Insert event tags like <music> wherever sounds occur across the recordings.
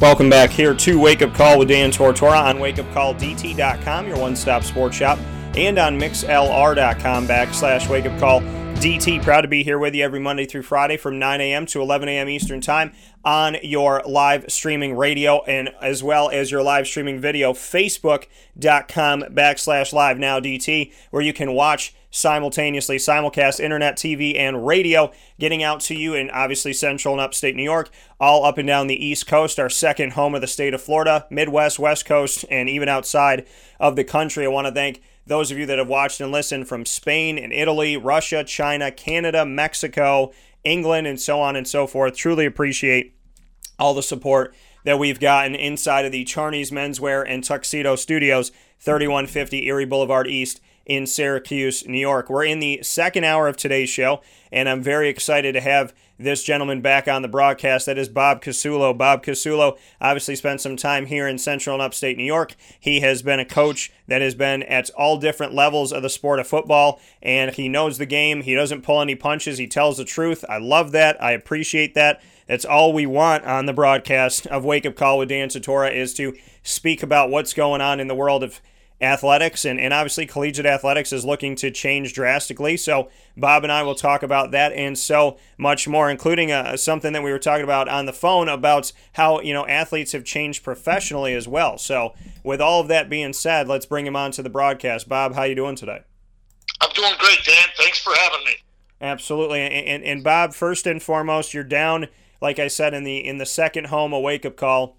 Welcome back here to Wake Up Call with Dan Tortora on wakeupcalldt.com, your one-stop sports shop, and on mixlr.com backslash wakeupcalldt. Proud to be here with you every Monday through Friday from 9 a.m. to 11 a.m. Eastern Time on your live streaming radio and as well as your live streaming video, facebook.com backslash live now DT, where you can watch simultaneously simulcast internet, TV, and radio, getting out to you in obviously central and upstate New York, all up and down the East Coast, our second home of the state of Florida, Midwest, West Coast, and even outside of the country. I want to thank those of you that have watched and listened from Spain and Italy, Russia, China, Canada, Mexico, England, and so on and so forth. Truly appreciate all the support that we've gotten inside of the Charney's Menswear and Tuxedo Studios, 3150 Erie Boulevard East in Syracuse, New York. We're in the second hour of today's show, and I'm very excited to have this gentleman back on the broadcast. That is Bob Casullo. Bob Casullo obviously spent some time here in central and upstate New York. He has been a coach that has been at all different levels of the sport of football, and he knows the game. He doesn't pull any punches, he tells the truth. I love that. I appreciate that. That's all we want on the broadcast of Wake Up Call with Dan Tortora is to speak about what's going on in the world of athletics and, and obviously collegiate athletics is looking to change drastically. So bob and i will talk about that and so much more including uh, something that we were talking about on the phone about how you know athletes have changed professionally as well. So with all of that being said let's bring him on to the broadcast. Bob how you doing today? I'm doing great dan. Thanks for having me. Absolutely. And, and, and bob first and foremost you're down like i said in the in the second home a wake up call.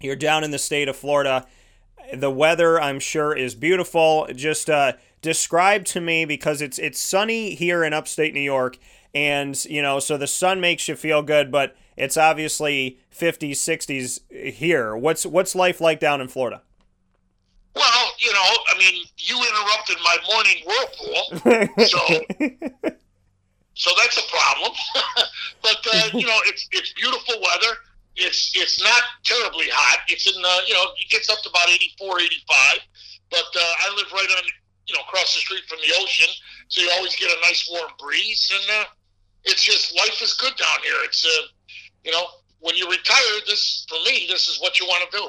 You're down in the state of florida the weather, I'm sure, is beautiful. Just uh, describe to me because it's it's sunny here in upstate New York, and you know, so the sun makes you feel good, but it's obviously 50s, 60s here. What's what's life like down in Florida? Well, you know, I mean, you interrupted my morning whirlpool, <laughs> so so that's a problem. <laughs> but uh, you know, it's it's beautiful weather it's it's not terribly hot. It's in the you know it gets up to about 84, 85. But uh, I live right on you know across the street from the ocean, so you always get a nice warm breeze, and uh, it's just life is good down here. It's uh, you know when you retire, this for me, this is what you want to do.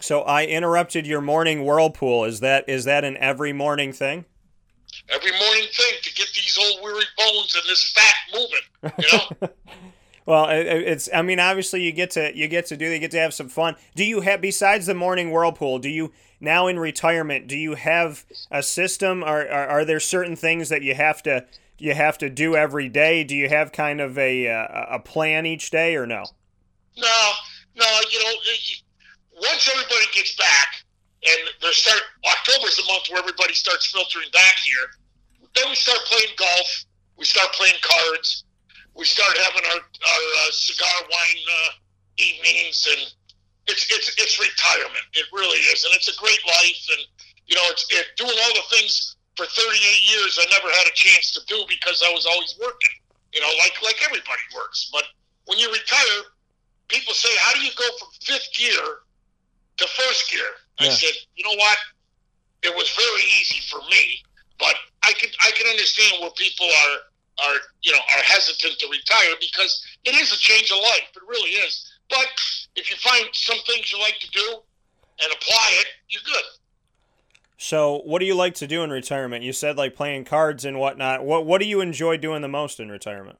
So I interrupted your morning whirlpool. Is that is that an every morning thing? Every morning thing to get these old weary bones and this fat moving. You know. <laughs> Well, it's. I mean, obviously, you get to you get to do. You get to have some fun. Do you have besides the morning whirlpool? Do you now in retirement? Do you have a system? Or are, are there certain things that you have to you have to do every day? Do you have kind of a uh, a plan each day, or no? No, no. You know, once everybody gets back, and they start October's the month where everybody starts filtering back here. Then we start playing golf. We start playing cards we start having our, our uh, cigar wine uh, evenings, and it's it's it's retirement. It really is, and it's a great life. And you know, it's it, doing all the things for 38 years I never had a chance to do because I was always working. You know, like like everybody works. But when you retire, people say, "How do you go from fifth gear to first gear?" Yeah. I said, "You know what? It was very easy for me, but I could I can understand where people are." Are you know are hesitant to retire because it is a change of life. It really is. But if you find some things you like to do and apply it, you're good. So, what do you like to do in retirement? You said like playing cards and whatnot. What What do you enjoy doing the most in retirement?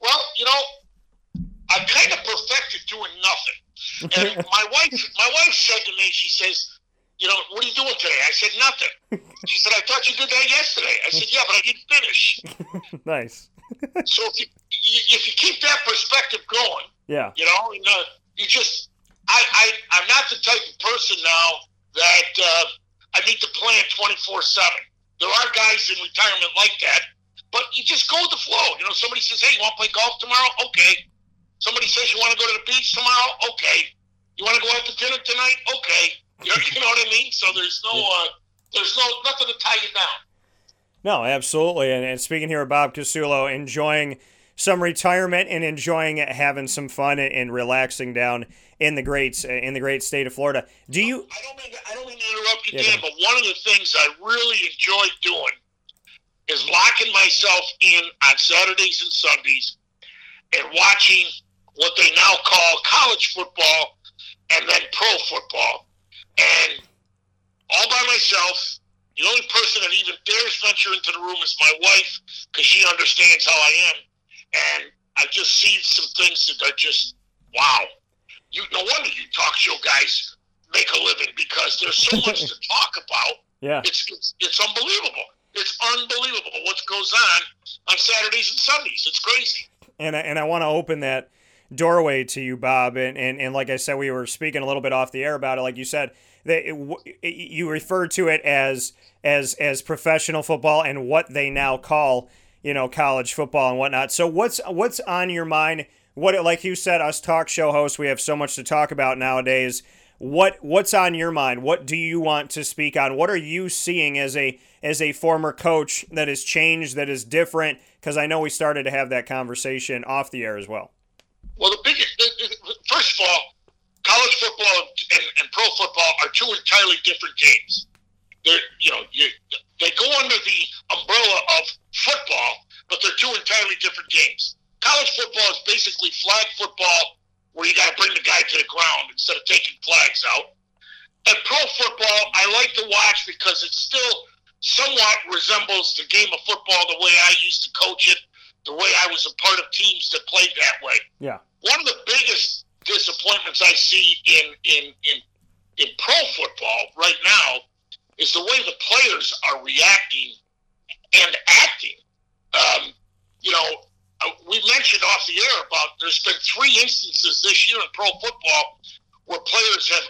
Well, you know, I've kind of perfected doing nothing. And <laughs> my wife, my wife said to me, she says, you know, what are you doing today? I said, nothing. She said, I thought you did that yesterday. I said, yeah, but I didn't finish. <laughs> nice. so if you, if you keep that perspective going, yeah, you know, and, uh, you just, I, I, I'm not the type of person now that uh, I need to plan 24 7. There are guys in retirement like that, but you just go with the flow. You know, somebody says, hey, you want to play golf tomorrow? Okay. Somebody says, you want to go to the beach tomorrow? Okay. You want to go out to dinner tonight? Okay. You know, you know what I mean? So there's no uh, there's no nothing to tie you down. No, absolutely. And, and speaking here, Bob Casullo enjoying some retirement and enjoying having some fun and relaxing down in the great in the great state of Florida. Do you? I don't mean to, I don't mean to interrupt you, yeah, Dan, but one of the things I really enjoy doing is locking myself in on Saturdays and Sundays and watching what they now call college football and then pro football, and all by myself. The only person that even dares venture into the room is my wife because she understands how I am, and I just see some things that are just wow. You no wonder you talk show guys make a living because there's so much to <laughs> talk about. Yeah, it's, it's it's unbelievable. It's unbelievable what goes on on Saturdays and Sundays. It's crazy. And I, and I want to open that doorway to you, Bob. And, and, and like I said, we were speaking a little bit off the air about it. Like you said, that you referred to it as as as professional football and what they now call you know college football and whatnot. So what's what's on your mind? What like you said, us talk show hosts, we have so much to talk about nowadays. What what's on your mind? What do you want to speak on? What are you seeing as a as a former coach that has changed, that is different? Because I know we started to have that conversation off the air as well. Well, the biggest, first of all, college football and, and pro football are two entirely different games. They're, you know, you, they go under the umbrella of football, but they're two entirely different games. College football is basically flag football, where you got to bring the guy to the ground instead of taking flags out. And pro football, I like to watch because it still somewhat resembles the game of football the way I used to coach it, the way I was a part of teams that played that way. Yeah. One of the biggest disappointments I see in in in in pro football right now is the way the players are reacting and acting. Um, you know, uh, we mentioned off the air about there's been three instances this year in pro football where players have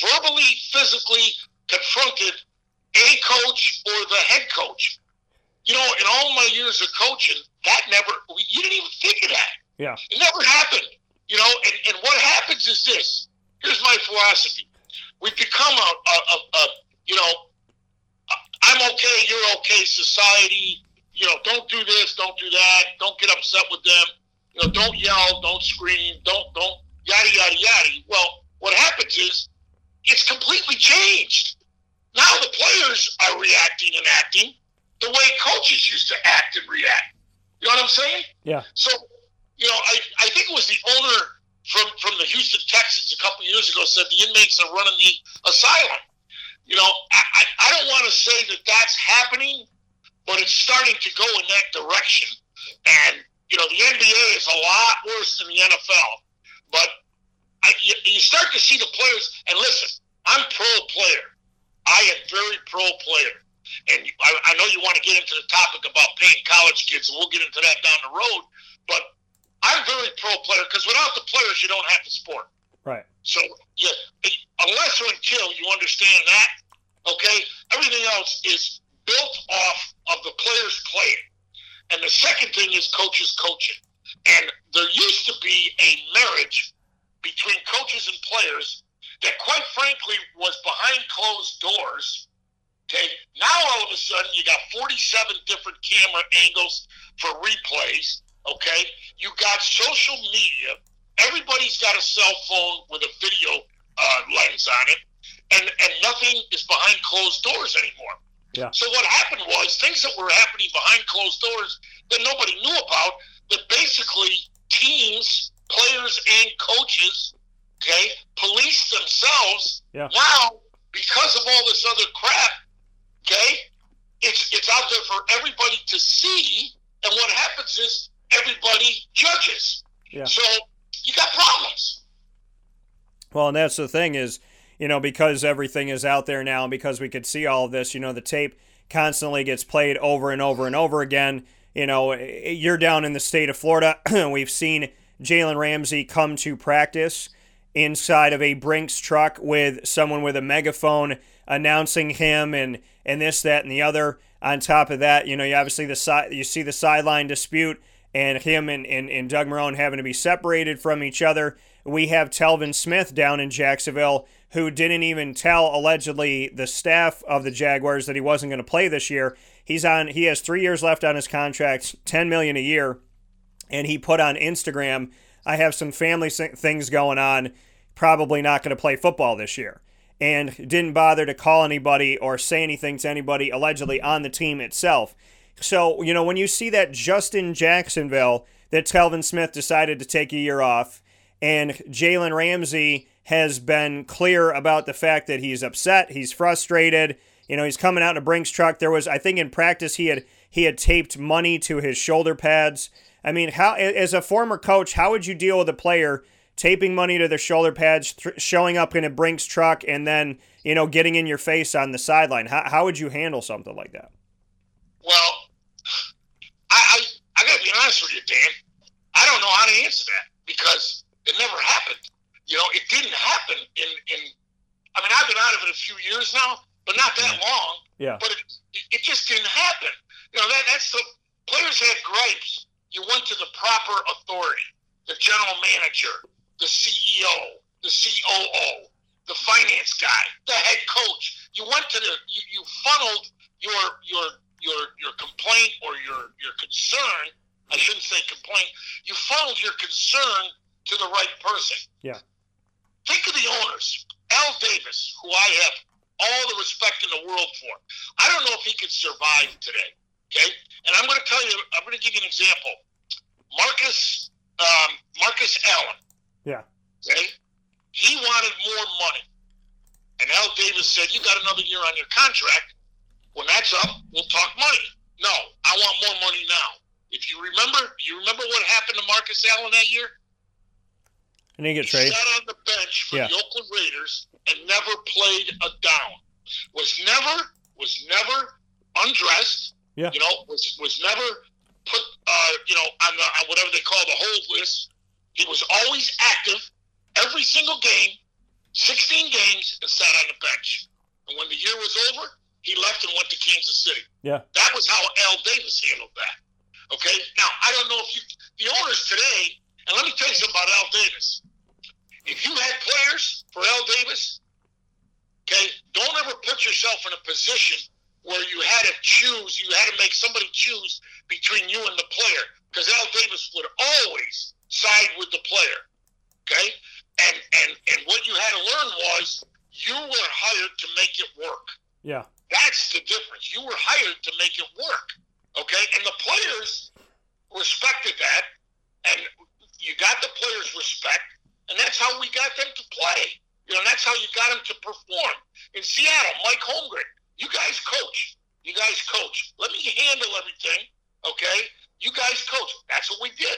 verbally, physically confronted a coach or the head coach. You know, in all my years of coaching, that never, you didn't even think of that. Yeah. It never happened. You know, and, and what happens is this. Here's my philosophy. We become a, a, a, a you know, I'm okay, you're okay society. You know, don't do this, don't do that, don't get upset with them. You know, don't yell, don't scream, don't don't yada yada yada. Well, what happens is it's completely changed. Now the players are reacting and acting the way coaches used to act and react. You know what I'm saying? Yeah. So you know, I, I think it was the owner from, from the Houston Texans a couple years ago said the inmates are running the asylum. You know, I, I, I don't want to say that that's happening, but it's starting to go in that direction. And, you know, the NBA is a lot worse than the NFL. But I, you, you start to see the players, and listen, I'm pro player. I am very pro player. And I, I know you want to get into the topic about paying college kids, and we'll get into that down the road. But I'm very pro player because without the players, you don't have the sport. Right. So, yeah, unless or until you understand that, okay, everything else is built off of the players playing. And the second thing is coaches coaching. And there used to be a marriage between coaches and players that, quite frankly, was behind closed doors. Okay, now all of a sudden you got 47 different camera angles for replays. Okay, you got social media. Everybody's got a cell phone with a video uh, lens on it, and and nothing is behind closed doors anymore. Yeah. So what happened was things that were happening behind closed doors that nobody knew about. That basically teams, players, and coaches, okay, police themselves. Yeah. Now because of all this other crap, okay, it's it's out there for everybody to see. And what happens is everybody judges. Yeah. So you got problems. Well, and that's the thing is, you know, because everything is out there now, and because we could see all of this, you know, the tape constantly gets played over and over and over again. You know, eh, eh, you're down in the state of Florida. <clears throat> We've seen Jalen Ramsey come to practice inside of a Brinks truck with someone with a megaphone announcing him and and this, that, and the other. On top of that, you know, you obviously the side you see the sideline dispute and him and, and, and Doug Marrone having to be separated from each other. We have Telvin Smith down in Jacksonville, who didn't even tell allegedly the staff of the Jaguars that he wasn't going to play this year. He's on. He has three years left on his contract, ten million a year, and he put on Instagram, "I have some family things going on. Probably not going to play football this year." And didn't bother to call anybody or say anything to anybody allegedly on the team itself. So, you know, when you see that just in Jacksonville, that Telvin Smith decided to take a year off, and Jalen Ramsey has been clear about the fact that he's upset, he's frustrated. You know, he's coming out in a Brinks truck. There was, I think, in practice he had he had taped money to his shoulder pads. I mean, how as a former coach, how would you deal with a player taping money to their shoulder pads, th- showing up in a Brinks truck, and then you know getting in your face on the sideline? How how would you handle something like that? Well, I I, I got to be honest with you, Dan. I don't know how to answer that because it never happened. You know, it didn't happen in in. I mean, I've been out of it a few years now, but not that long. Yeah. But it, it just didn't happen. You know, that that's the players had gripes. You went to the proper authority, the general manager, the CEO, the COO, the finance guy, the head coach. You went to the you, you funneled your your your your complaint or your your concern. I shouldn't say complaint. You funneled your concern to the right person. Yeah. Think of the owners. Al Davis, who I have all the respect in the world for. I don't know if he could survive today. Okay, and I'm going to tell you. I'm going to give you an example. Marcus um, Marcus Allen. Yeah. Okay, he wanted more money, and Al Davis said, "You got another year on your contract. When that's up, we'll talk money." No, I want more money now. If you remember, you remember what happened to Marcus Allen that year? And he get traded. Sat on the bench for yeah. the Oakland Raiders and never played a down. Was never was never undressed. Yeah. You know, was was never put uh, you know, on the on whatever they call the hold list. He was always active every single game, sixteen games, and sat on the bench. And when the year was over, he left and went to Kansas City. Yeah. That was how Al Davis handled that. Okay. Now I don't know if you the owners today, and let me tell you something about Al Davis. If you had players for Al Davis, okay, don't ever put yourself in a position where you had to choose, you had to make somebody choose between you and the player. Because Al Davis would always side with the player. Okay? And and and what you had to learn was you were hired to make it work. Yeah. That's the difference. You were hired to make it work. Okay? And the players respected that and you got the players respect and that's how we got them to play. You know, that's how you got them to perform. In Seattle, Mike Holmgren, you guys coach. You guys coach. Let me handle everything, okay? You guys coach. That's what we did.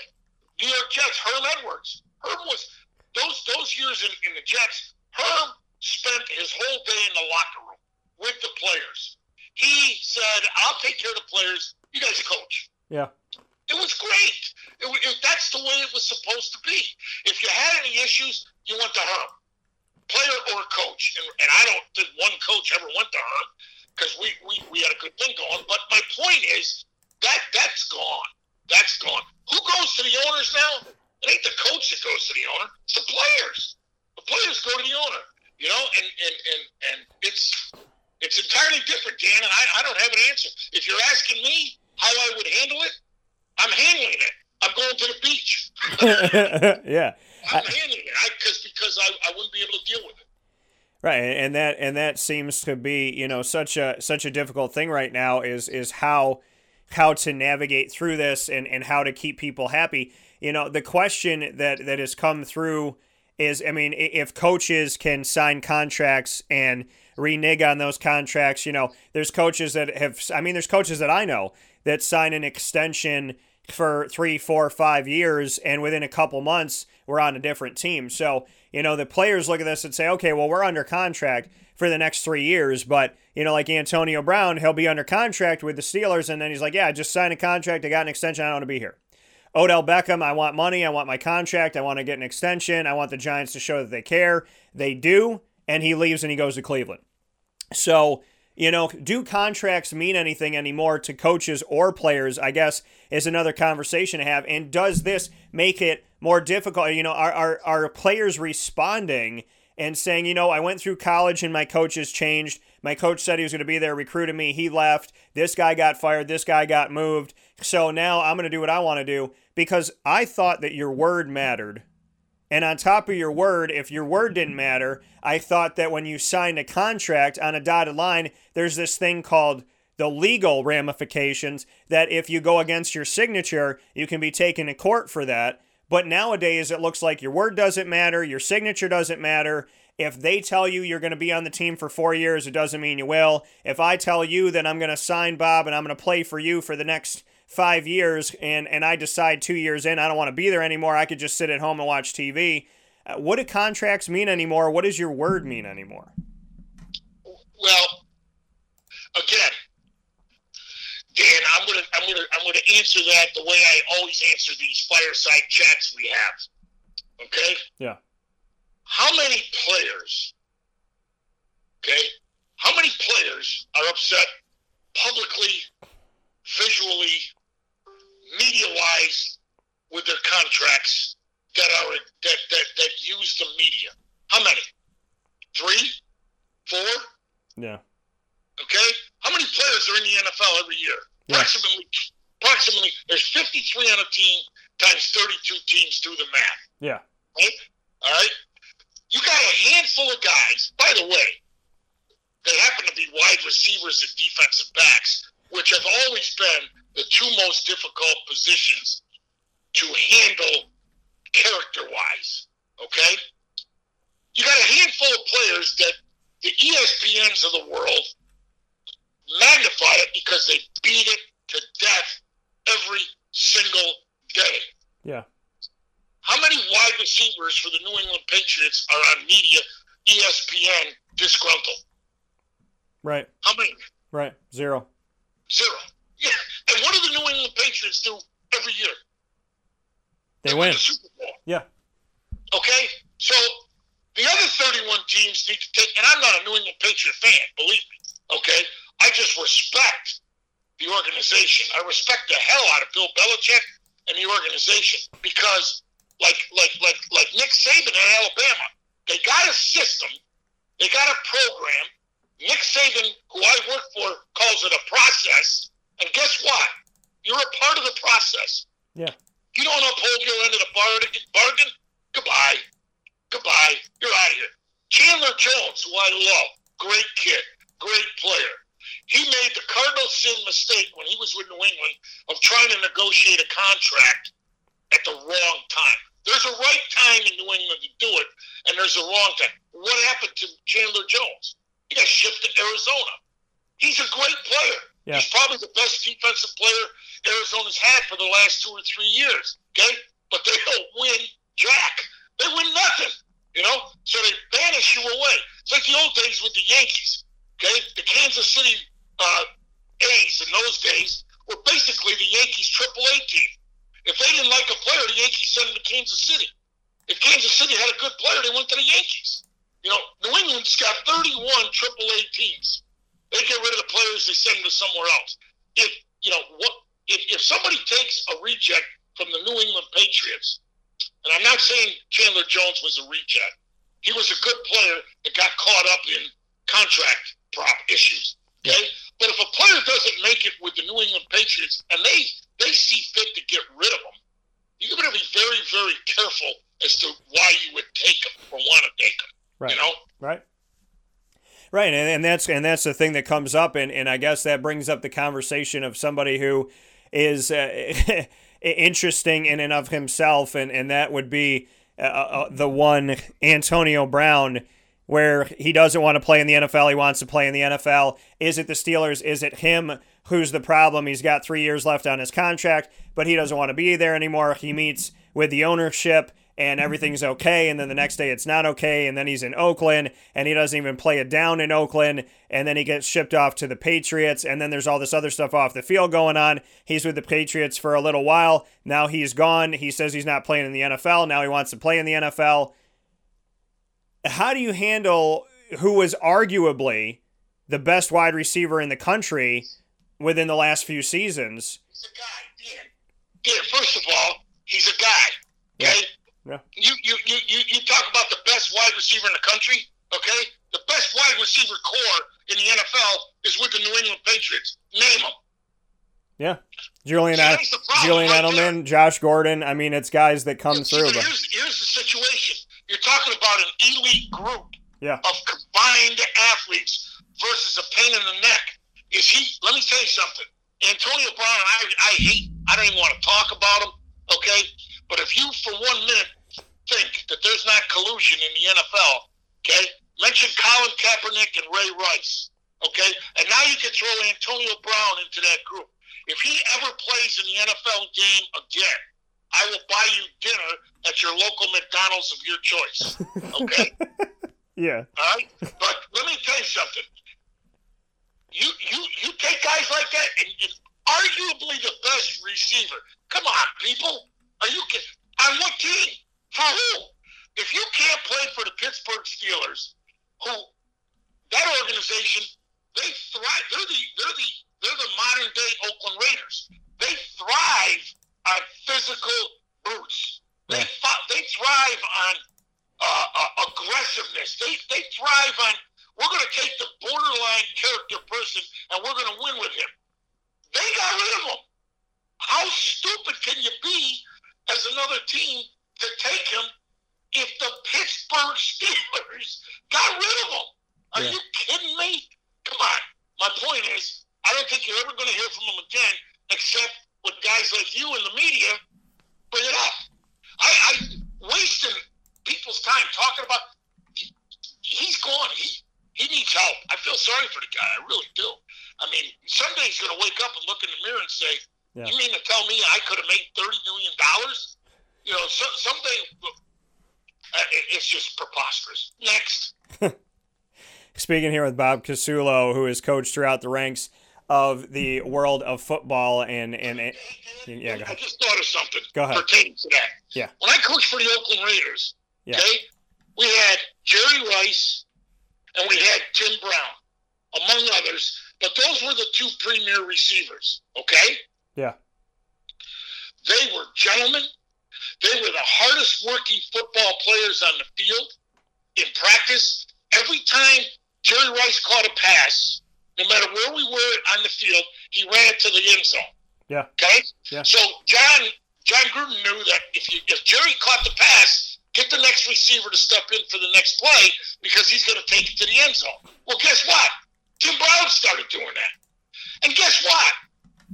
New York Jets, Herm Edwards. Herm was those those years in, in the Jets. Herm spent his whole day in the locker room with the players. He said, "I'll take care of the players. You guys coach." Yeah. It was great. It, it, that's the way it was supposed to be. If you had any issues, you went to Herm, player or coach. And, and I don't think one coach ever went to Herm because we, we, we had a good thing going. But my point is that that's gone. That's gone. Who goes to the owners now? It ain't the coach that goes to the owner. It's the players. The players go to the owner. You know, and and and, and it's it's entirely different, Dan. And I, I don't have an answer. If you're asking me how I would handle it, I'm handling it. I'm going to the beach. <laughs> yeah. I'm I, handling it cause, because I, I wouldn't be able to deal with it. Right, and that and that seems to be you know such a such a difficult thing right now is is how how to navigate through this and and how to keep people happy. You know, the question that that has come through is, I mean, if coaches can sign contracts and renege on those contracts, you know, there's coaches that have, I mean, there's coaches that I know that sign an extension for three, four, five years, and within a couple months, we're on a different team. So, you know, the players look at this and say, okay, well, we're under contract for the next three years, but, you know, like Antonio Brown, he'll be under contract with the Steelers, and then he's like, yeah, I just signed a contract, I got an extension, I don't want to be here. Odell Beckham, I want money, I want my contract, I want to get an extension, I want the Giants to show that they care. They do, and he leaves and he goes to Cleveland. So, You know, do contracts mean anything anymore to coaches or players? I guess is another conversation to have. And does this make it more difficult? You know, are, are, are players responding and saying, you know, I went through college and my coach has changed. My coach said he was going to be there, recruited me. He left. This guy got fired. This guy got moved. So now I'm going to do what I want to do because I thought that your word mattered and on top of your word, if your word didn't matter, I thought that when you signed a contract on a dotted line, there's this thing called the legal ramifications that if you go against your signature, you can be taken to court for that. But nowadays, it looks like your word doesn't matter, your signature doesn't matter. If they tell you you're going to be on the team for four years, it doesn't mean you will. If I tell you that I'm going to sign Bob and I'm going to play for you for the next five years and, and I decide two years in I don't want to be there anymore, I could just sit at home and watch TV. Uh, what do contracts mean anymore? What does your word mean anymore? Well, again, Dan, I'm gonna I'm gonna I'm gonna answer that the way I always answer these fireside chats we have. Okay? Yeah. How many players okay, how many players are upset publicly, visually, media wise with their contracts that are that, that that use the media. How many? Three? Four? Yeah. Okay? How many players are in the NFL every year? Yeah. Approximately approximately there's 53 on a team times 32 teams do the math. Yeah. Right? All right? You got a handful of guys, by the way, they happen to be wide receivers and defensive backs, which have always been the two most difficult positions to handle character wise. Okay? You got a handful of players that the ESPNs of the world magnify it because they beat it to death every single day. Yeah. How many wide receivers for the New England Patriots are on media ESPN disgruntled? Right. How many? Right. Zero. Zero. Yeah. And what do the New England Patriots do every year? They win. the Super Bowl. Yeah. Okay? So the other 31 teams need to take, and I'm not a New England Patriot fan, believe me. Okay? I just respect the organization. I respect the hell out of Bill Belichick and the organization because, like, like, like, like Nick Saban in Alabama, they got a system, they got a program. Nick Saban, who I work for, calls it a process. And guess what? You're a part of the process. Yeah. You don't uphold your end of the bargain, bargain goodbye. Goodbye. You're out of here. Chandler Jones, who I love, great kid, great player. He made the cardinal sin mistake when he was with New England of trying to negotiate a contract at the wrong time. There's a right time in New England to do it, and there's a wrong time. What happened to Chandler Jones? He got shipped to Arizona. He's a great player. Yeah. He's probably the best defensive player Arizona's had for the last two or three years. Okay, but they don't win jack. They win nothing. You know, so they banish you away. It's like the old days with the Yankees. Okay, the Kansas City uh, A's in those days were basically the Yankees AAA team. If they didn't like a player, the Yankees sent him to Kansas City. If Kansas City had a good player, they went to the Yankees. You know, New England's got 31 AAA teams. They get rid of the players, they send them to somewhere else. If you know what, if, if somebody takes a reject from the New England Patriots, and I'm not saying Chandler Jones was a reject, he was a good player that got caught up in contract prop issues. Okay, but if a player doesn't make it with the New England Patriots and they they see fit to get rid of him, you're going to be very very careful as to why you would take him or want to take him. Right. You know. Right. Right, and, and that's and that's the thing that comes up, and, and I guess that brings up the conversation of somebody who is uh, <laughs> interesting in and of himself, and, and that would be uh, uh, the one Antonio Brown, where he doesn't want to play in the NFL, he wants to play in the NFL. Is it the Steelers? Is it him who's the problem? He's got three years left on his contract, but he doesn't want to be there anymore. He meets with the ownership and everything's okay and then the next day it's not okay and then he's in Oakland and he doesn't even play it down in Oakland and then he gets shipped off to the Patriots and then there's all this other stuff off the field going on. He's with the Patriots for a little while. Now he's gone. He says he's not playing in the NFL. Now he wants to play in the NFL. How do you handle who was arguably the best wide receiver in the country within the last few seasons. He's a guy, Dan. Dan, first of all, he's a guy. Okay? Yeah. You, you, you, you, you talk about the best wide receiver in the country, okay? The best wide receiver corps in the NFL is with the New England Patriots. Name them. Yeah. Julian, See, Ed- that's the problem Julian right Edelman, Josh Gordon. I mean, it's guys that come See, through. But here's, here's the situation. You're talking about an elite group yeah, of combined athletes versus a pain in the neck. Is he? Let me tell you something. Antonio Brown, I, I hate. I don't even want to talk about him. Okay, but if you for one minute think that there's not collusion in the NFL, okay, mention Colin Kaepernick and Ray Rice. Okay, and now you can throw Antonio Brown into that group. If he ever plays in the NFL game again, I will buy you dinner at your local McDonald's of your choice. <laughs> Okay. yeah, All right, but let me tell you something. You you you take guys like that, and it's arguably the best receiver. Come on, people. Are you kidding? On what team? For who? If you can't play for the Pittsburgh Steelers, who that organization, they thrive. They're the they're the they're the modern day Oakland Raiders. They thrive on physical brutes. They fi- they thrive on uh, uh, aggressiveness. They they thrive on. We're going to take the borderline character person and we're going to win with him. They got rid of him. How stupid can you be as another team to take him if the Pittsburgh Steelers got rid of him? Are Yeah. you kidding me? Come on. My point is, I don't think you're ever going to hear from him again, except with guys like you in the media bring it up. I, I wasting people's time talking about. He's gone. He he needs help. I feel sorry for the guy. I really do. I mean, someday he's going to wake up and look in the mirror and say, Yeah. "You mean to tell me I could have made thirty million dollars?" You know, so, someday. Uh, it's just preposterous. Next. <laughs> Speaking here with Bob Casullo, who has coached throughout the ranks of the world of football, and and, and Yeah, go I ahead. just thought of something Go ahead. pertaining to that. Yeah. When I coached for the Oakland Raiders, Yeah. okay, we had Jerry Rice and we had Tim Brown, among others. But those were the two premier receivers. Okay, yeah, they were gentlemen. They were the hardest working football players on the field in practice. Every time Jerry Rice caught a pass, no matter where we were on the field, he ran to the end zone. yeah, Okay. Yeah. So Jon Jon Gruden knew that if you if Jerry caught the pass, get the next receiver to step in for the next play because he's going to take it to the end zone. Well, guess what? Tim Brown started doing that, and guess what?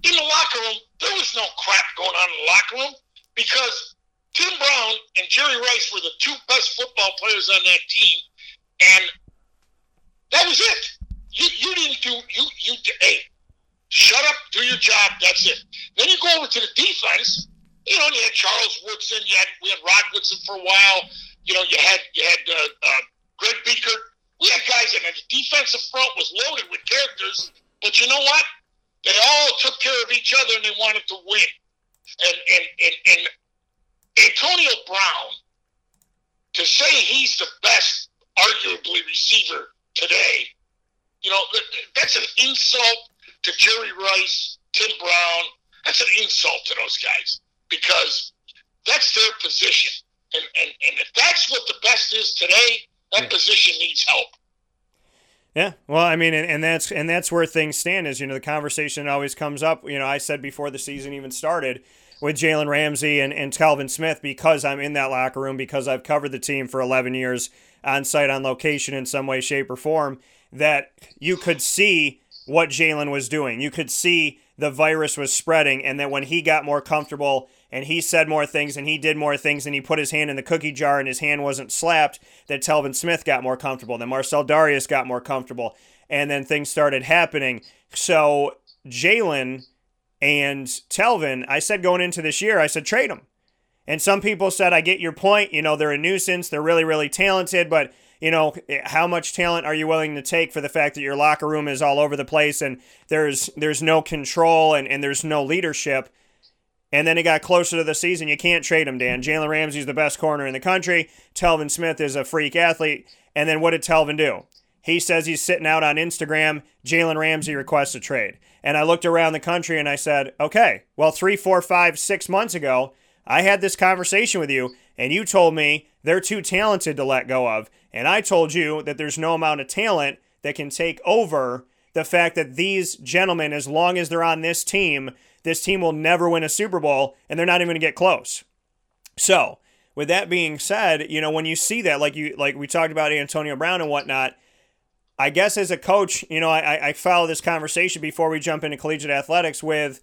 In the locker room, there was no crap going on in the locker room because Tim Brown and Jerry Rice were the two best football players on that team, and that was it. You you didn't do you you hey shut up, do your job. That's it. Then you go over to the defense. You know, you had Charles Woodson. You had we had Rod Woodson for a while. You know, you had you had uh, uh, Greg Biekert. We had guys, and the defensive front was loaded with characters. But you know what? They all took care of each other, and they wanted to win. And and and, and Antonio Brown, to say he's the best, arguably receiver today, you know, that's an insult to Jerry Rice, Tim Brown. That's an insult to those guys because that's their position. And, and, and if that's what the best is today, that Yeah. position needs help. yeah. Well, I mean, and, and that's and that's where things stand. Is you know the conversation always comes up. You know, I said before the season even started with Jalen Ramsey and and Telvin Smith because I'm in that locker room because I've covered the team for 11 years on site on location in some way, shape, or form. That you could see what Jalen was doing. You could see the virus was spreading, and that when he got more comfortable and he said more things and he did more things and he put his hand in the cookie jar and his hand wasn't slapped, that Telvin Smith got more comfortable. Then Marcell Dareus got more comfortable, and then things started happening. So Jalen and Telvin, I said going into this year, I said trade them. And some people said, I get your point. You know, they're a nuisance. They're really, really talented, but you know, how much talent are you willing to take for the fact that your locker room is all over the place and there's there's no control and, and there's no leadership? And then it got closer to the season. You can't trade him, Dan. Jalen Ramsey's the best corner in the country. Telvin Smith is a freak athlete. And then what did Telvin do? he says he's sitting out on Instagram. Jalen Ramsey requests a trade. And I looked around the country and I said, okay, well, three, four, five, six months ago, I had this conversation with you, and you told me they're too talented to let go of. And I told you that there's no amount of talent that can take over the fact that these gentlemen, as long as they're on this team, this team will never win a Super Bowl and they're not even going to get close. So, with that being said, you know, when you see that, like you like we talked about Antonio Brown and whatnot, I guess as a coach, you know, I, I follow this conversation before we jump into collegiate athletics with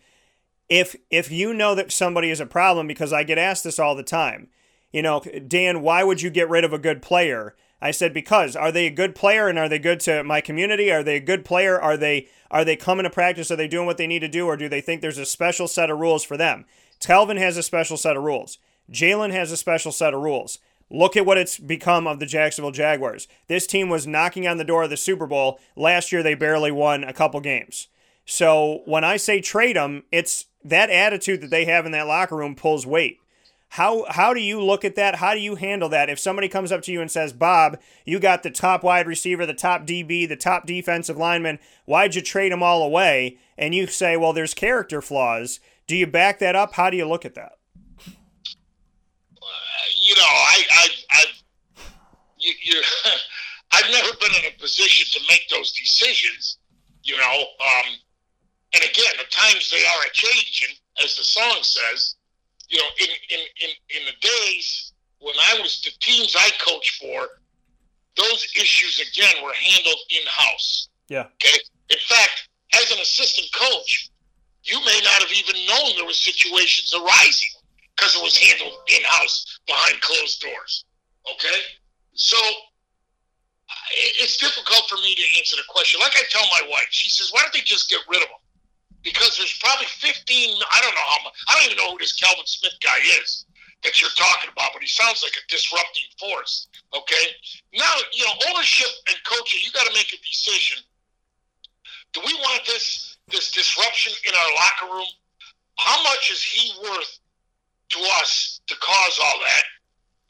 if if you know that somebody is a problem, because I get asked this all the time, you know, Dan, why would you get rid of a good player? I said because are they a good player and are they good to my community? Are they a good player? Are they are they coming to practice? Are they doing what they need to do, or do they think there's a special set of rules for them? Telvin has a special set of rules. Jalen has a special set of rules. Look at what it's become of the Jacksonville Jaguars. This team was knocking on the door of the Super Bowl. Last year, they barely won a couple games. So when I say trade them, it's that attitude that they have in that locker room pulls weight. How how do you look at that? How do you handle that? If somebody comes up to you and says, "Bob, you got the top wide receiver, the top DB, the top defensive lineman. Why'd you trade them all away?" And you say, "Well, there's character flaws." Do you back that up? How do you look at that? you know, I, I, I've, you, you, <laughs> I've never been in a position to make those decisions. You know, um, and again, the times they are a changing, as the song says. You know, in, in, in, in the days when I was the teams I coached for, those issues again were handled in house. Yeah. Okay. In fact, as an assistant coach, you may not have even known there were situations arising because it was handled in house behind closed doors. Okay? So it's difficult for me to answer the question. Like I tell my wife, she says, why don't they just get rid of them? Because there's probably 15, I don't know how much, I don't even know who this Calvin Smith guy is that you're talking about, but he sounds like a disrupting force. Okay? Now, you know, ownership and coaching, you got to make a decision. Do we want this this disruption in our locker room? How much is he worth to us to cause all that,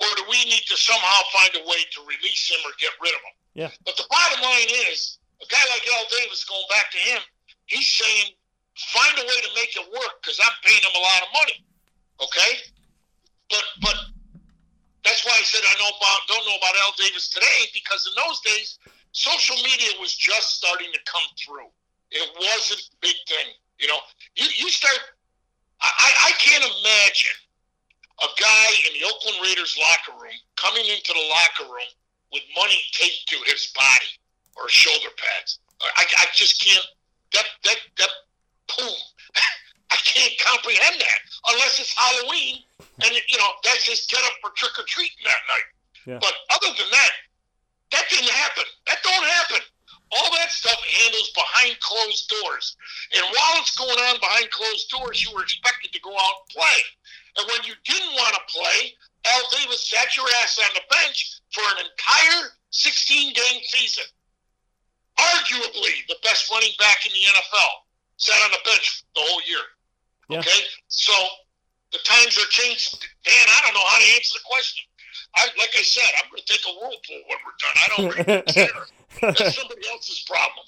or do we need to somehow find a way to release him or get rid of him? Yeah. But the bottom line is, a guy like Al Davis, going back to him, he's saying, find a way to make it work because I'm paying them a lot of money. Okay, but but that's why I said I know about don't know about Al Davis today because in those days social media was just starting to come through. It wasn't a big thing. You know, you, you start. I, I can't imagine a guy in the Oakland Raiders locker room coming into the locker room with money taped to his body or shoulder pads. I, I just can't. That that that boom. <laughs> I can't comprehend that unless it's Halloween and you know that's his get up for trick or treating that night. Yeah. But other than that, that didn't happen. That don't happen. All that stuff handles behind closed doors. And while it's going on behind closed doors, you were expected to go out and play. And when you didn't want to play, Al Davis sat your ass on the bench for an entire 16 game season. Arguably the best running back in the NFL sat on the bench the whole year. Yeah. Okay? So the times are changing. Dan, I don't know how to answer the question. I, like I said, I'm going to take a whirlpool when we're done. I don't <laughs> really care. That's somebody else's problem.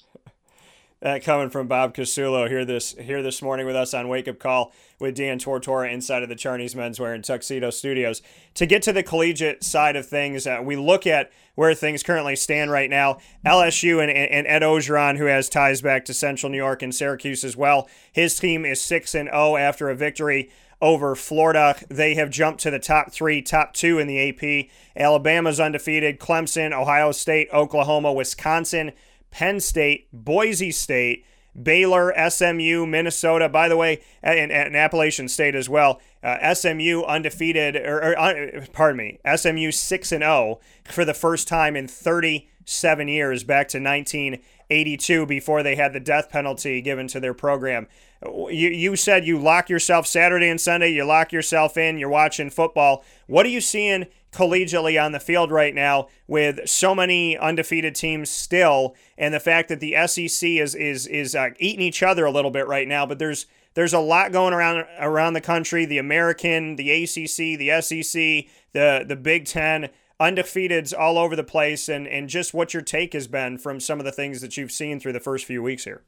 That coming from Bob Casullo here this here this morning with us on Wake Up Call with Dan Tortora inside of the Charney's Menswear and Tuxedo Studios. To get to the collegiate side of things, uh, we look at where things currently stand right now. LSU and, and Ed Orgeron, who has ties back to Central New York and Syracuse as well. His team is six and zero after a victory over Florida. They have jumped to the top three, top two in the AP. Alabama's undefeated. Clemson, Ohio State, Oklahoma, Wisconsin. Penn State, Boise State, Baylor, SMU, Minnesota. By the way, and, and Appalachian State as well. Uh, SMU undefeated, or, or uh, pardon me, SMU six and zero oh for the first time in 37 years, back to 1982, before they had the death penalty given to their program. You, you said you lock yourself Saturday and Sunday. You lock yourself in. You're watching football. What are you seeing collegiately on the field right now with so many undefeated teams still, and the fact that the SEC is is is uh, eating each other a little bit right now. But there's there's a lot going around around the country. The American, the ACC, the SEC, the the Big Ten. undefeateds all over the place, and and just what your take has been from some of the things that you've seen through the first few weeks here.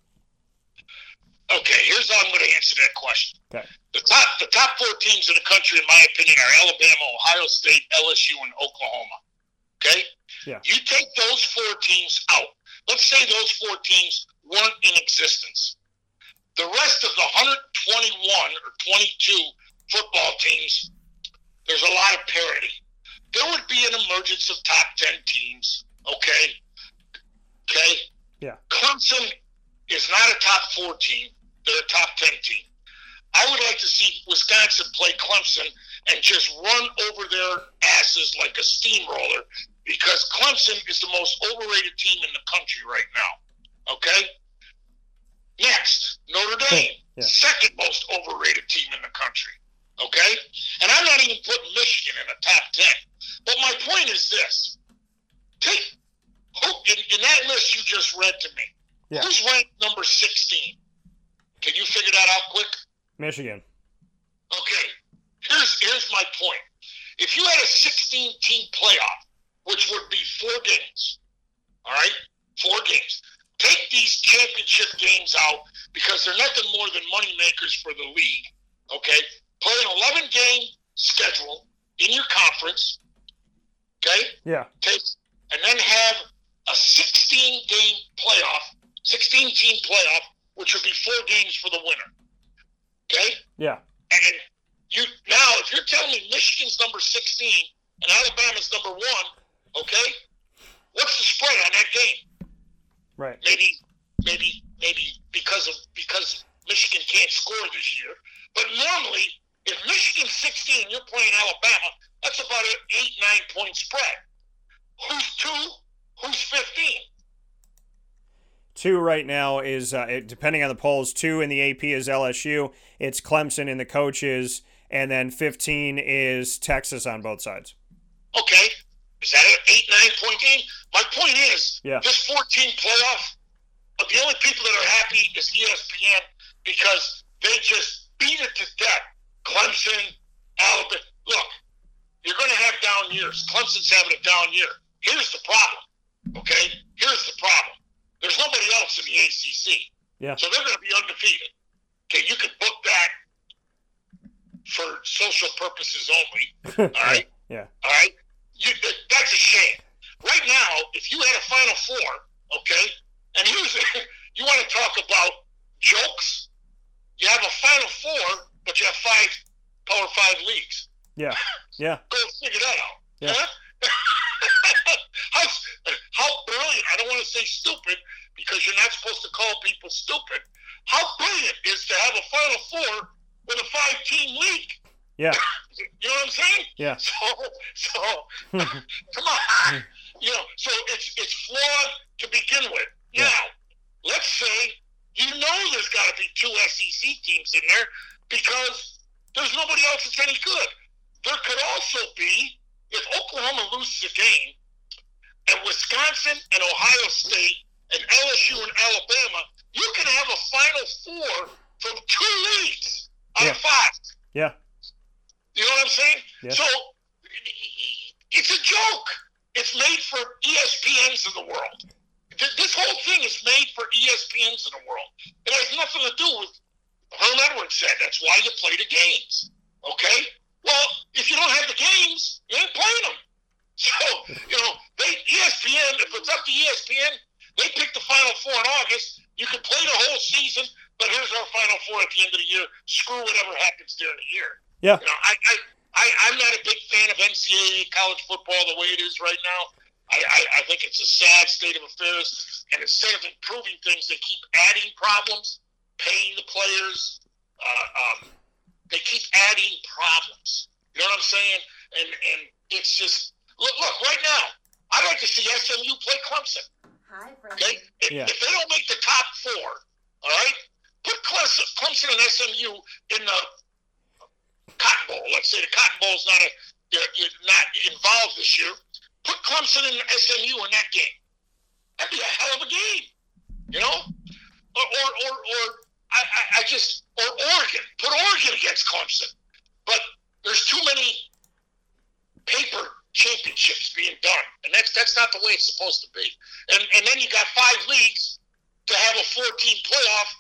Okay, here's how I'm going to answer that question. Okay. The top the top four teams in the country, in my opinion, are Alabama, Ohio State, LSU, and Oklahoma. Okay. Yeah. You take those four teams out. Let's say those four teams weren't in existence. The rest of the 121 or 22 football teams, there's a lot of parity. There would be an emergence of top 10 teams. Okay. Okay. Yeah. Clemson is not a top four team. They're a top 10 team. I would like to see Wisconsin play Clemson and just run over their asses like a steamroller because Clemson is the most overrated team in the country right now. Okay? Next, Notre Dame, Yeah. second most overrated team in the country. Okay? And I'm not even putting Michigan in the top 10. But my point is this take who, in, in that list you just read to me, Yeah. who's ranked number 16? Can you figure that out quick? Michigan. Okay, here's here's my point. If you had a 16 team playoff, which would be four games, all right, four games. Take these championship games out because they're nothing more than money makers for the league. Okay, play an 11 game schedule in your conference. Okay, Yeah. take and then have a 16 game playoff, 16 team playoff, which would be four games for the winner. Okay. Yeah. And you now, if you're telling me Michigan's number 16 and Alabama's number one, okay, what's the spread on that game? Right. Maybe, maybe, maybe because of because Michigan can't score this year. But normally, if Michigan's 16, you're playing Alabama. That's about an eight nine point spread. Who's two? Who's 15? Two right now is uh, depending on the polls. Two in the AP is LSU. It's Clemson in the coaches, and then 15 is Texas on both sides. Okay, is that an eight nine point game? My point is, Yeah. this 14 playoff. But the only people that are happy is ESPN because they just beat it to death. Clemson, Alabama. Look, you're going to have down years. Clemson's having a down year. Here's the problem. Okay, here's the problem. There's nobody else in the ACC. Yeah. So they're going to be undefeated. Okay, you can book that for social purposes only. <laughs> All right. Yeah. All right, you, that, that's a shame. Right now, if you had a Final Four, okay, and here's you <laughs> want to talk about jokes, you have a Final Four, but you have five Power Five leagues. Yeah. <laughs> Yeah. Go figure that out. Yeah. Huh? How how brilliant! I don't want to say stupid because you're not supposed to call people stupid. How brilliant is to have a Final Four with a five-team league? Yeah. <laughs> You know what I'm saying? Yeah. <laughs> So, so <laughs> come on, you know. So it's it's flawed to begin with. Yeah. Now, let's say you know there's got to be two SEC teams in there because there's nobody else that's any good. There could also be if Oklahoma loses a game, and Wisconsin and Ohio State and LSU and Alabama, you can have a Final Four from two leagues out Yeah. of five. Yeah. You know what I'm saying? Yeah. So it's a joke. It's made for ESPNs of the world. This whole thing is made for ESPNs of the world. It has nothing to do with Herm Edwards said that's why you play the games. Okay? Well, if you don't have the games, you ain't playing them. <laughs> So, you know, they ESPN, if it's up to ESPN, they pick the final four in August. You can play the whole season, but here's our final four at the end of the year. Screw whatever happens during the year. Yeah. You know, I, I, I, I'm not a big fan of NCAA college football the way it is right now. I, I, I think it's a sad state of affairs. And instead of improving things, they keep adding problems, paying the players. Uh, um, they keep adding problems. You know what I'm saying? And and it's just look, look right now. I'd like to see SMU play Clemson. Hi, friends. Okay, if, Yeah. if they don't make the top four, all right, put Clemson, Clemson and SMU in the Cotton Bowl. Let's say the Cotton Bowl is not a you're, you're not involved this year. Put Clemson and SMU in that game. That'd be a hell of a game, you know. Or or or, or I, I I just or Oregon. Put Oregon against Clemson. But there's too many paper championships being done, and that's that's not the way it's supposed to be. And and then you got five leagues to have a four-team playoff,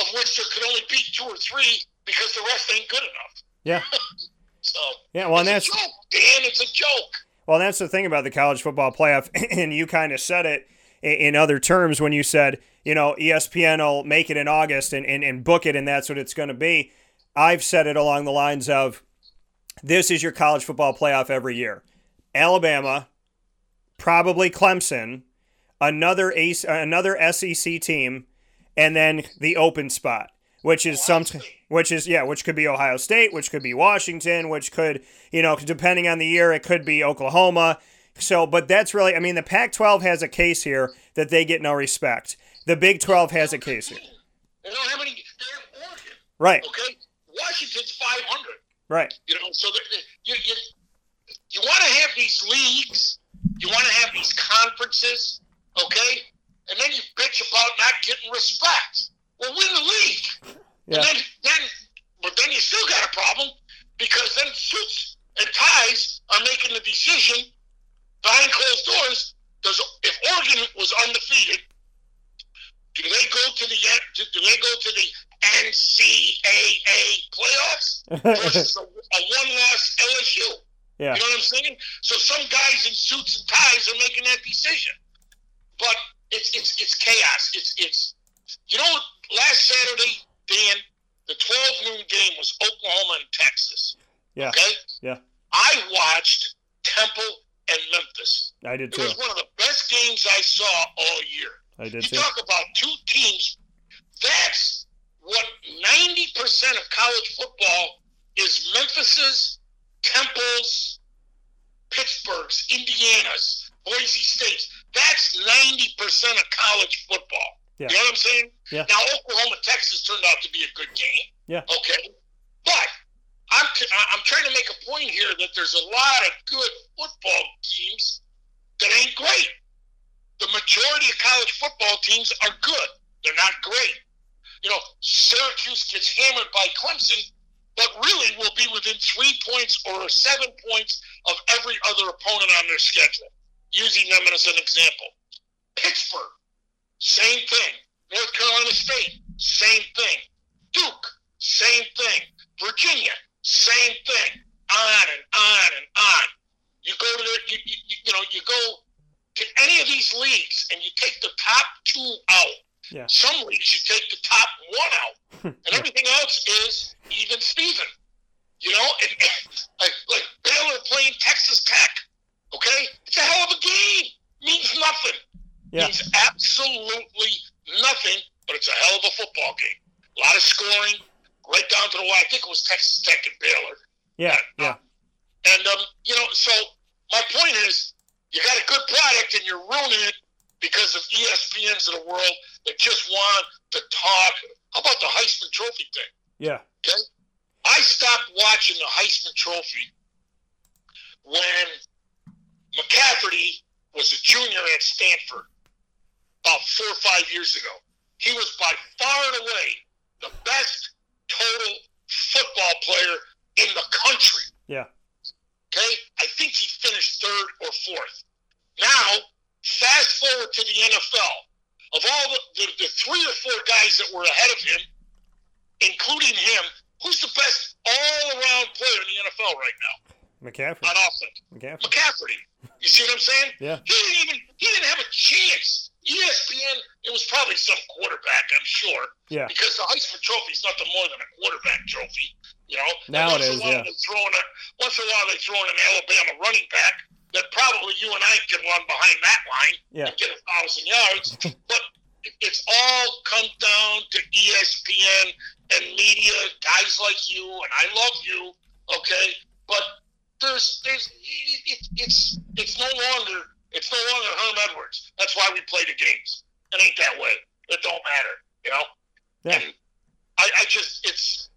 of which there could only be two or three because the rest ain't good enough. Yeah. <laughs> so yeah, well, it's that's a joke, Dan. It's a joke. Well, that's the thing about the college football playoff, <laughs> and you kind of said it in other terms when you said, you know, ESPN will make it in August and, and, and book it, and that's what it's going to be. I've said it along the lines of this is your college football playoff every year. Alabama, probably Clemson, another ace, another SEC team, and then the open spot, which is some, which is yeah, which could be Ohio State, which could be Washington, which could you know depending on the year, it could be Oklahoma. So, but that's really, I mean, the Pac-12 has a case here that they get no respect. The Big 12 has a case here. They don't have any. They have Oregon. Right. Okay. Washington's 500. Right. You know, so that you you, you want to have these leagues, you want to have these conferences, okay, and then you bitch about not getting respect. Well, win the league, Yeah. and then then but then you still got a problem because then suits and ties are making the decision behind closed doors. Does if Oregon was undefeated, do they go to the do they go to the NCAA playoffs versus a, a one-loss LSU? yeah. You know what I'm saying? So some guys in suits and ties are making that decision, but it's it's it's chaos. It's it's you know last Saturday, Dan, the 12 noon game was Oklahoma and Texas. Yeah. Okay. Yeah. I watched Temple and Memphis. I did too. It was one of the best games I saw all year. I did You too. talk about two teams. That's what 90% of college football is Memphis's, Temple's, Pittsburgh's, Indiana's, Boise State's. That's 90% of college football. Yeah. You know what I'm saying? Yeah. Now, Oklahoma, Texas turned out to be a good game. Yeah. Okay. But I'm, t- I'm trying to make a point here that there's a lot of good football teams that ain't great. The majority of college football teams are good. They're not great. You know, Syracuse gets hammered by Clemson, but really will be within three points or seven points of every other opponent on their schedule, using them as an example. Pittsburgh, same thing. North Carolina State, same thing. Duke, same thing. Virginia, same thing. On and on and on. You go to the, you, you, you know, you go to any of these leagues and you take the top two out. Yeah. Some leagues you take the top one out, <laughs> and everything else is even Steven. You know, and, <coughs> like, like Baylor playing Texas Tech. Okay, it's a hell of a game. Means nothing. Yeah. Means absolutely nothing. But it's a hell of a football game. A lot of scoring, right down to the wire. I think it was Texas Tech and Baylor. Yeah. Yeah. And um, you know, so my point is, you got a good product and you're ruining it because of ESPNs of the world that just want to talk. How about the Heisman Trophy thing? Yeah. Okay, I stopped watching the Heisman Trophy when McCaffrey was a junior at Stanford about four or five years ago. He was by far and away the best total football player in the country. Yeah. Okay? I think he finished third or fourth. Now, fast forward to the NFL. Of all the, the, the three or four guys that were ahead of him, including him, who's the best all around player in the NFL right now McCaffrey. on offense? McCaffrey. McCaffrey. You see what I'm saying? Yeah. He didn't even he didn't have a chance. ESPN, it was probably some quarterback, I'm sure. Yeah. Because the Heisman Trophy is nothing more than a quarterback trophy. You know? Now And it once is, in a while yeah. They throw in a, once in a while they throw in an Alabama running back that probably you and I can run behind that line Yeah. and get a thousand yards. <laughs> but it's all come down to ESPN and media, guys like you, and I love you, okay? But there's there's it, it's it's no longer it's no longer Herm Edwards. That's why we play the games. It ain't that way. It don't matter, you know. Yeah. And I, I just it's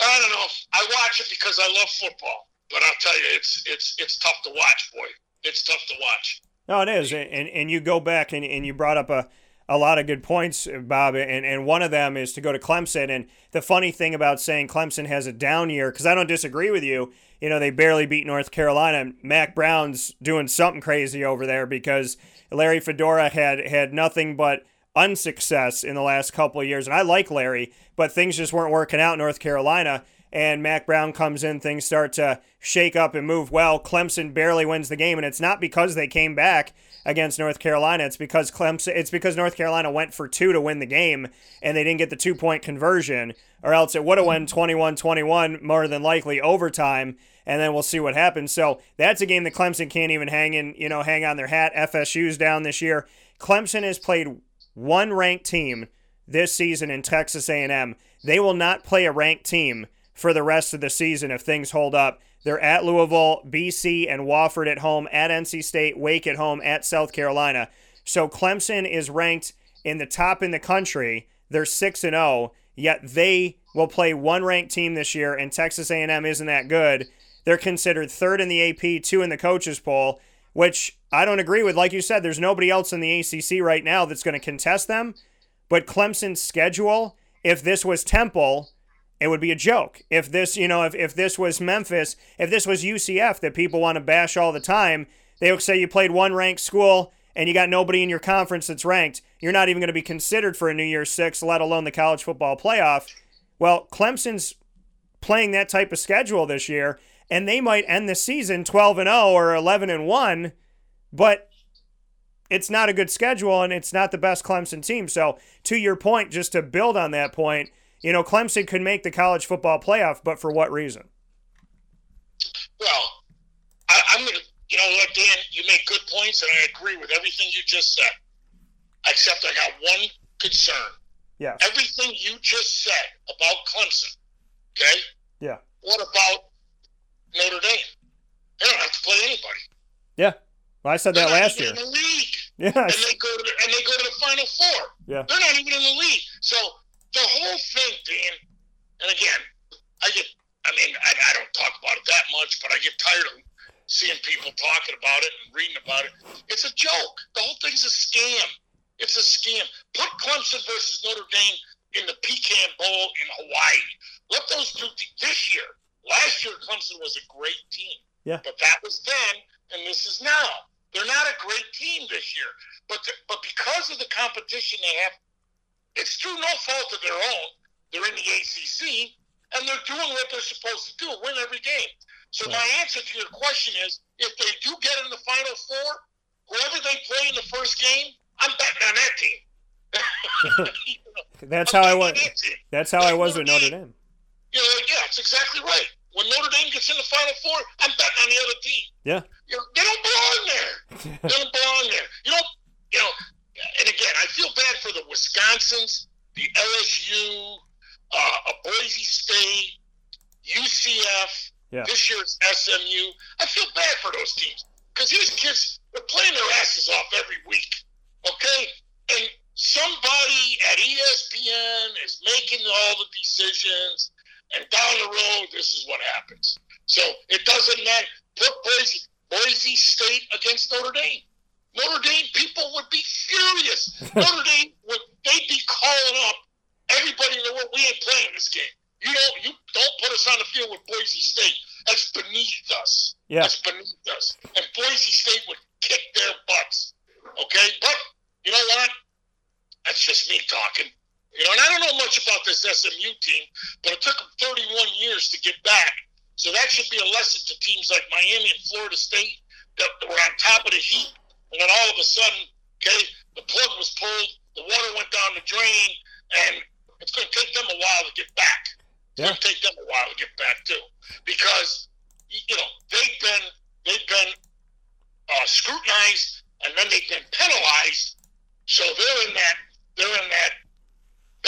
I don't know. I watch it because I love football, but I'll tell you, it's it's it's tough to watch, boy. It's tough to watch. No, it is, and and you go back and, and you brought up a a lot of good points, uh, Bob, and, and one of them is to go to Clemson. And the funny thing about saying Clemson has a down year, because I don't disagree with you, you know, they barely beat North Carolina. Mack Brown's doing something crazy over there because Larry Fedora had had nothing but unsuccess in the last couple of years. And I like Larry, but things just weren't working out in North Carolina. And Mack Brown comes in, things start to shake up and move well. Clemson barely wins the game, and it's not because they came back against North Carolina. It's because Clemson. It's because North Carolina went for two to win the game, and they didn't get the two point conversion, or else it would have won 21-21 more than likely overtime. And then we'll see what happens. So that's a game that Clemson can't even hang in, you know, hang on their hat. FSU's down this year. Clemson has played one ranked team this season in Texas A&M. They will not play a ranked team for the rest of the season if things hold up. They're at Louisville, BC, and Wofford at home, at NC State, Wake at home, at South Carolina. So Clemson is ranked in the top in the country. They're 6 and 0, yet they will play one ranked team this year and Texas A&M isn't that good. They're considered third in the AP, two in the coaches poll which I don't agree with. Like you said, there's nobody else in the ACC right now that's going to contest them. But Clemson's schedule, if this was Temple, it would be a joke. If this, you know, if, if this was Memphis, if this was UCF that people want to bash all the time, they would say you played one ranked school and you got nobody in your conference that's ranked. You're not even going to be considered for a New Year's Six, let alone the college football playoff. Well, Clemson's playing that type of schedule this year, and they might end the season 12 and 0 or 11 and 1, but it's not a good schedule and it's not the best Clemson team. So, to your point, just to build on that point, you know, Clemson could make the college football playoff, but for what reason? Well, I, am going to, you know what, Dan, you make good points and I agree with everything you just said, except I got one concern. Yeah. Everything you just said about Clemson, okay? Yeah. What about Notre Dame. They don't have to play anybody. Yeah. Well, I said that last year. In the league. Yeah. And they go to the, and they go to the Final Four. Yeah. They're not even in the league. So the whole thing, Dan. And again, I get. I mean, I, I don't talk about it that much, but I get tired of seeing people talking about it and reading about it. It's a joke. The whole thing's a scam. It's a scam. Put Clemson versus Notre Dame in the Pecan Bowl in Hawaii. Let those two this year. Last year, Clemson was a great team. Yeah. But that was then, and this is now. They're not a great team this year. But but because of the competition they have, it's through no fault of their own. They're in the ACC, and they're doing what they're supposed to do, win every game. So my answer to your question is, if they do get in the Final Four, whoever they play in the first game, I'm betting on that team. <laughs> <laughs> that's how I was. That's how I was with Notre Dame. You know, yeah, it's exactly right. When Notre Dame gets in the Final Four, I'm betting on the other team. Yeah. You know, they don't belong there. they don't belong there. You know, you know, and again, I feel bad for the Wisconsins, the LSU, uh, Boise State, UCF. Yeah. This year's SMU. I feel bad for those teams because these kids are playing their asses off every week. Okay, and somebody at ESPN is making all the decisions and down the road, this is what happens. So it doesn't matter. Put Boise, Boise State against Notre Dame. Notre Dame people would be furious. <laughs> Notre Dame would they'd be calling up everybody in the world. We ain't playing this game. You don't you don't put us on the field with Boise State. That's beneath us. Yeah. That's beneath us. And Boise State would kick their butts. Okay? But you know what? That's just me talking. You know, and I don't know much about this SMU team, but it took them 31 years to get back. So that should be a lesson to teams like Miami and Florida State that were on top of the heap, and then all of a sudden, okay, the plug was pulled, the water went down the drain, and it's going to take them a while to get back. It's yeah. going to take them a while to get back too, because you know they've been they've been uh, scrutinized and then they've been penalized, so they're in that they're in that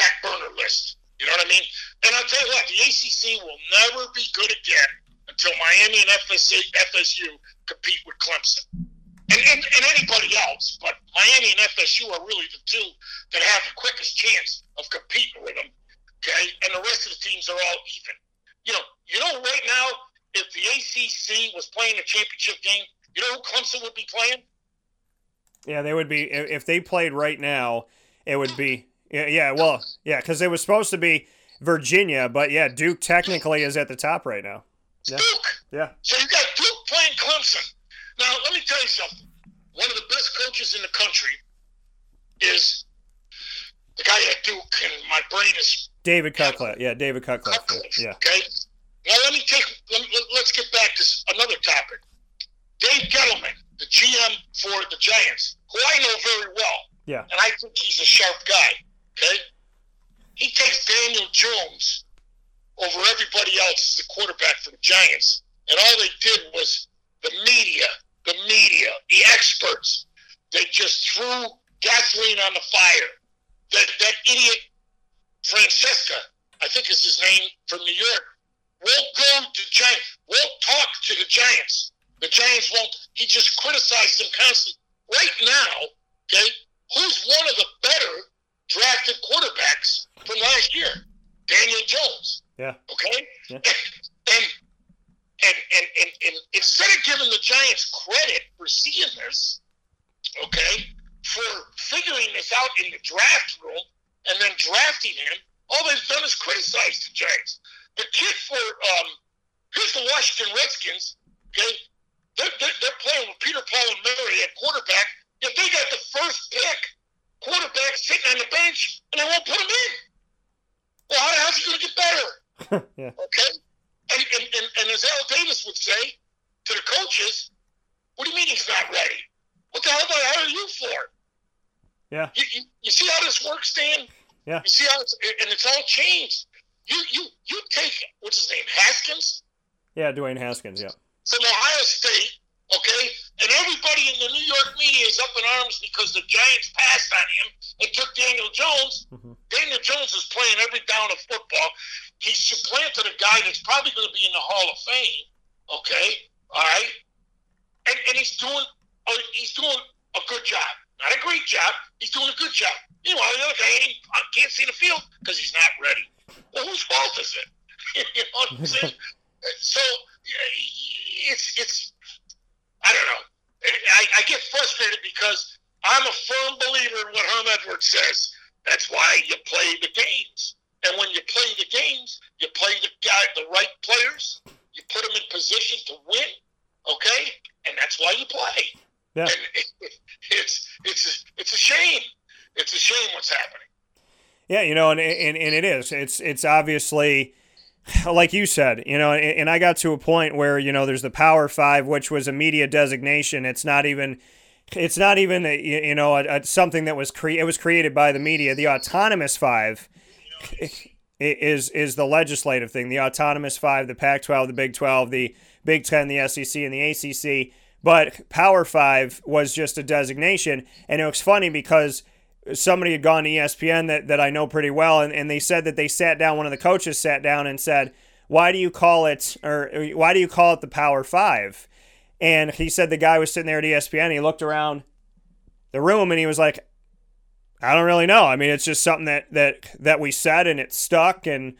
back burner list. You know what I mean? And I'll tell you what, the ACC will never be good again until Miami and FSU, FSU compete with Clemson. And, and, and anybody else, but Miami and FSU are really the two that have the quickest chance of competing with them. Okay, and the rest of the teams are all even. You know, you know, right now, if the ACC was playing a championship game, you know who Clemson would be playing? Yeah, they would be if they played right now it would be. Yeah, yeah well, yeah, because it was supposed to be Virginia, but yeah, Duke technically is at the top right now. Yeah. Duke. Yeah. So you got Duke playing Clemson. Now, let me tell you something. One of the best coaches in the country is the guy at Duke, and my brain is David Cutcliffe. Yeah, David Cutcliffe. Cutcliffe. Yeah. Okay. Now let me take. Let, us get back to another topic. Dave Gettleman, the GM for the Giants, who I know very well. Yeah. And I think he's a sharp guy. Okay. He takes Daniel Jones over everybody else as the quarterback for the Giants, and all they did was the media, the media, the experts. They just threw gasoline on the fire. That that idiot Francesa, I think is his name from New York, won't go to Giants, won't talk to the Giants. The Giants won't. He just criticizes them constantly. Right now, okay, who's one of the better drafted quarterbacks from last year? Daniel Jones. Yeah. Okay. Yeah. <laughs> And, and and and and instead of giving the Giants credit for seeing this, okay, for figuring this out in the draft room and then drafting him, all they've done is criticize the Giants. The kid for um, here's the Washington Redskins. Okay, they're, they're, they're playing with Peter Paul and Mary at quarterback. If they got the first pick, quarterback sitting on the bench, and they won't put him in. Well, how the hell is he going to get better? <laughs> yeah. Okay, and, and, and and as Al Davis would say to the coaches, "What do you mean he's not ready? What the hell the hell are you for?" Yeah. You, you, you see how this works, Dan? Yeah. You see how it's, and it's all changed. You you you take what's his name Haskins Yeah, Dwayne Haskins. Yeah. from Ohio State, okay, and everybody in the New York media is up in arms because the Giants passed on him and took Daniel Jones. Mhm. Daniel Jones is playing every down of football. He's supplanted a guy that's probably going to be in the Hall of Fame. Okay, all right, and and he's doing uh, he's doing a good job. Not a great job. He's doing a good job. Meanwhile, the other guy can't see the field because he's not ready. Well, whose fault is it? <laughs> you know what I'm saying? <laughs> so it's it's I don't know. I, I get frustrated because I'm a firm believer in what Herm Edwards says. That's why you play the games, and when you play the games, you play the guy, the right players. You put them in position to win. Okay, and that's why you play. Yeah. And it, it's it's it's a shame. It's a shame what's happening. Yeah, you know, and, and and it is. It's it's obviously like you said, you know, and, I got to a point where you know there's the Power Five, which was a media designation. It's not even. It's not even a, you know a, a, something that was cre- it was created by the media. The autonomous five is is the legislative thing. The autonomous five, the Pac-12, the Big 12, the Big 10, the SEC, and the ACC. But Power Five was just a designation, and it was funny because somebody had gone to ESPN that, that I know pretty well, and, and they said that they sat down, one of the coaches sat down and said, Why do you call it or why do you call it the Power Five? And he said the guy was sitting there at ESPN, he looked around the room and he was like, I don't really know. I mean, it's just something that that that we said and it stuck and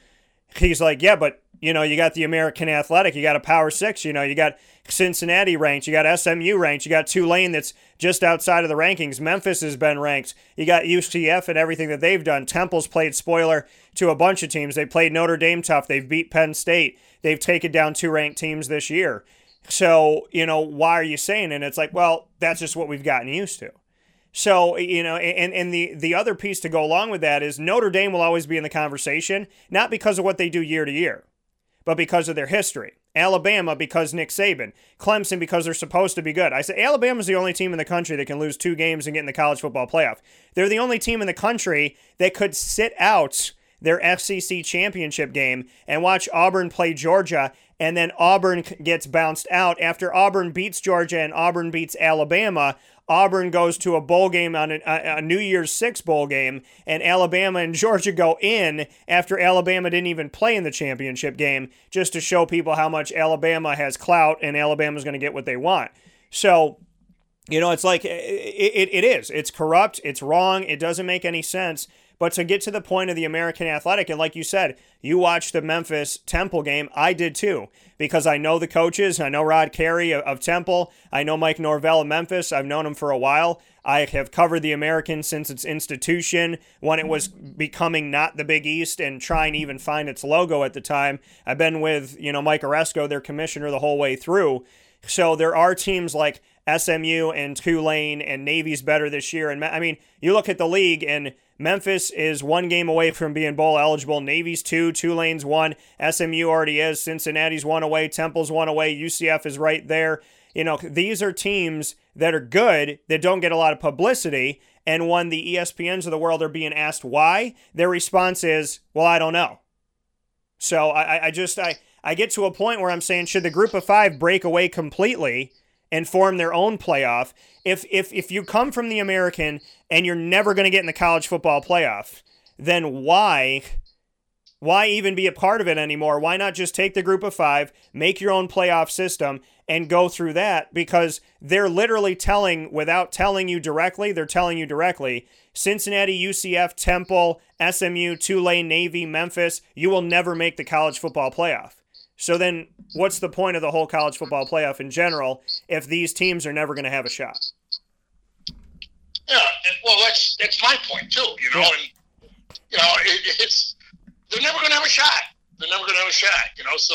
he's like, Yeah, but you know, you got the American Athletic, you got a Power Six, you know, you got Cincinnati ranked, you got SMU ranked, you got Tulane that's just outside of the rankings. Memphis has been ranked. You got UCF and everything that they've done. Temple's played spoiler to a bunch of teams. They played Notre Dame tough. They've beat Penn State. They've taken down two ranked teams this year. So, you know, why are you saying? And it's like, well, that's just what we've gotten used to. So, you know, and, and the, the other piece to go along with that is Notre Dame will always be in the conversation, not because of what they do year to year, but because of their history. Alabama because Nick Saban. Clemson because they're supposed to be good. I say Alabama's the only team in the country that can lose two games and get in the college football playoff. They're the only team in the country that could sit out their SEC championship game and watch Auburn play Georgia and then Auburn gets bounced out after Auburn beats Georgia and Auburn beats Alabama. Auburn goes to a bowl game on a, a, New Year's Six bowl game, and Alabama and Georgia go in after Alabama didn't even play in the championship game, just to show people how much Alabama has clout and Alabama's going to get what they want. So, you know, it's like it, it, it is. It's corrupt. It's wrong. It doesn't make any sense. But to get to the point of the American Athletic, and like you said, you watched the Memphis Temple game. I did too, because I know the coaches. I know Rod Carey of Temple. I know Mike Norvell of Memphis. I've known him for a while. I have covered the American since its institution, when it was becoming not the Big East and trying to even find its logo at the time. I've been with, you know, Mike Aresco, their commissioner, the whole way through. So there are teams like SMU and Tulane and Navy's better this year. And I mean, you look at the league and Memphis is one game away from being bowl eligible. Navy's two, Tulane's one, SMU already is, Cincinnati's one away, Temple's one away, UCF is right there. You know, these are teams that are good that don't get a lot of publicity. And when the ESPNs of the world are being asked why, their response is, well, I don't know. So I, I just I, I get to a point where I'm saying, should the group of five break away completely and form their own playoff? If if if you come from the American and you're never going to get in the college football playoff, then why why even be a part of it anymore? Why not just take the group of five, make your own playoff system, and go through that? Because they're literally telling, without telling you directly, they're telling you directly Cincinnati, UCF, Temple, SMU, Tulane, Navy, Memphis, you will never make the college football playoff. So then, what's the point of the whole college football playoff in general if these teams are never going to have a shot? Yeah, well, that's that's my point too. You know, yeah. and you know, it, it's they're never going to have a shot. They're never going to have a shot, you know. So,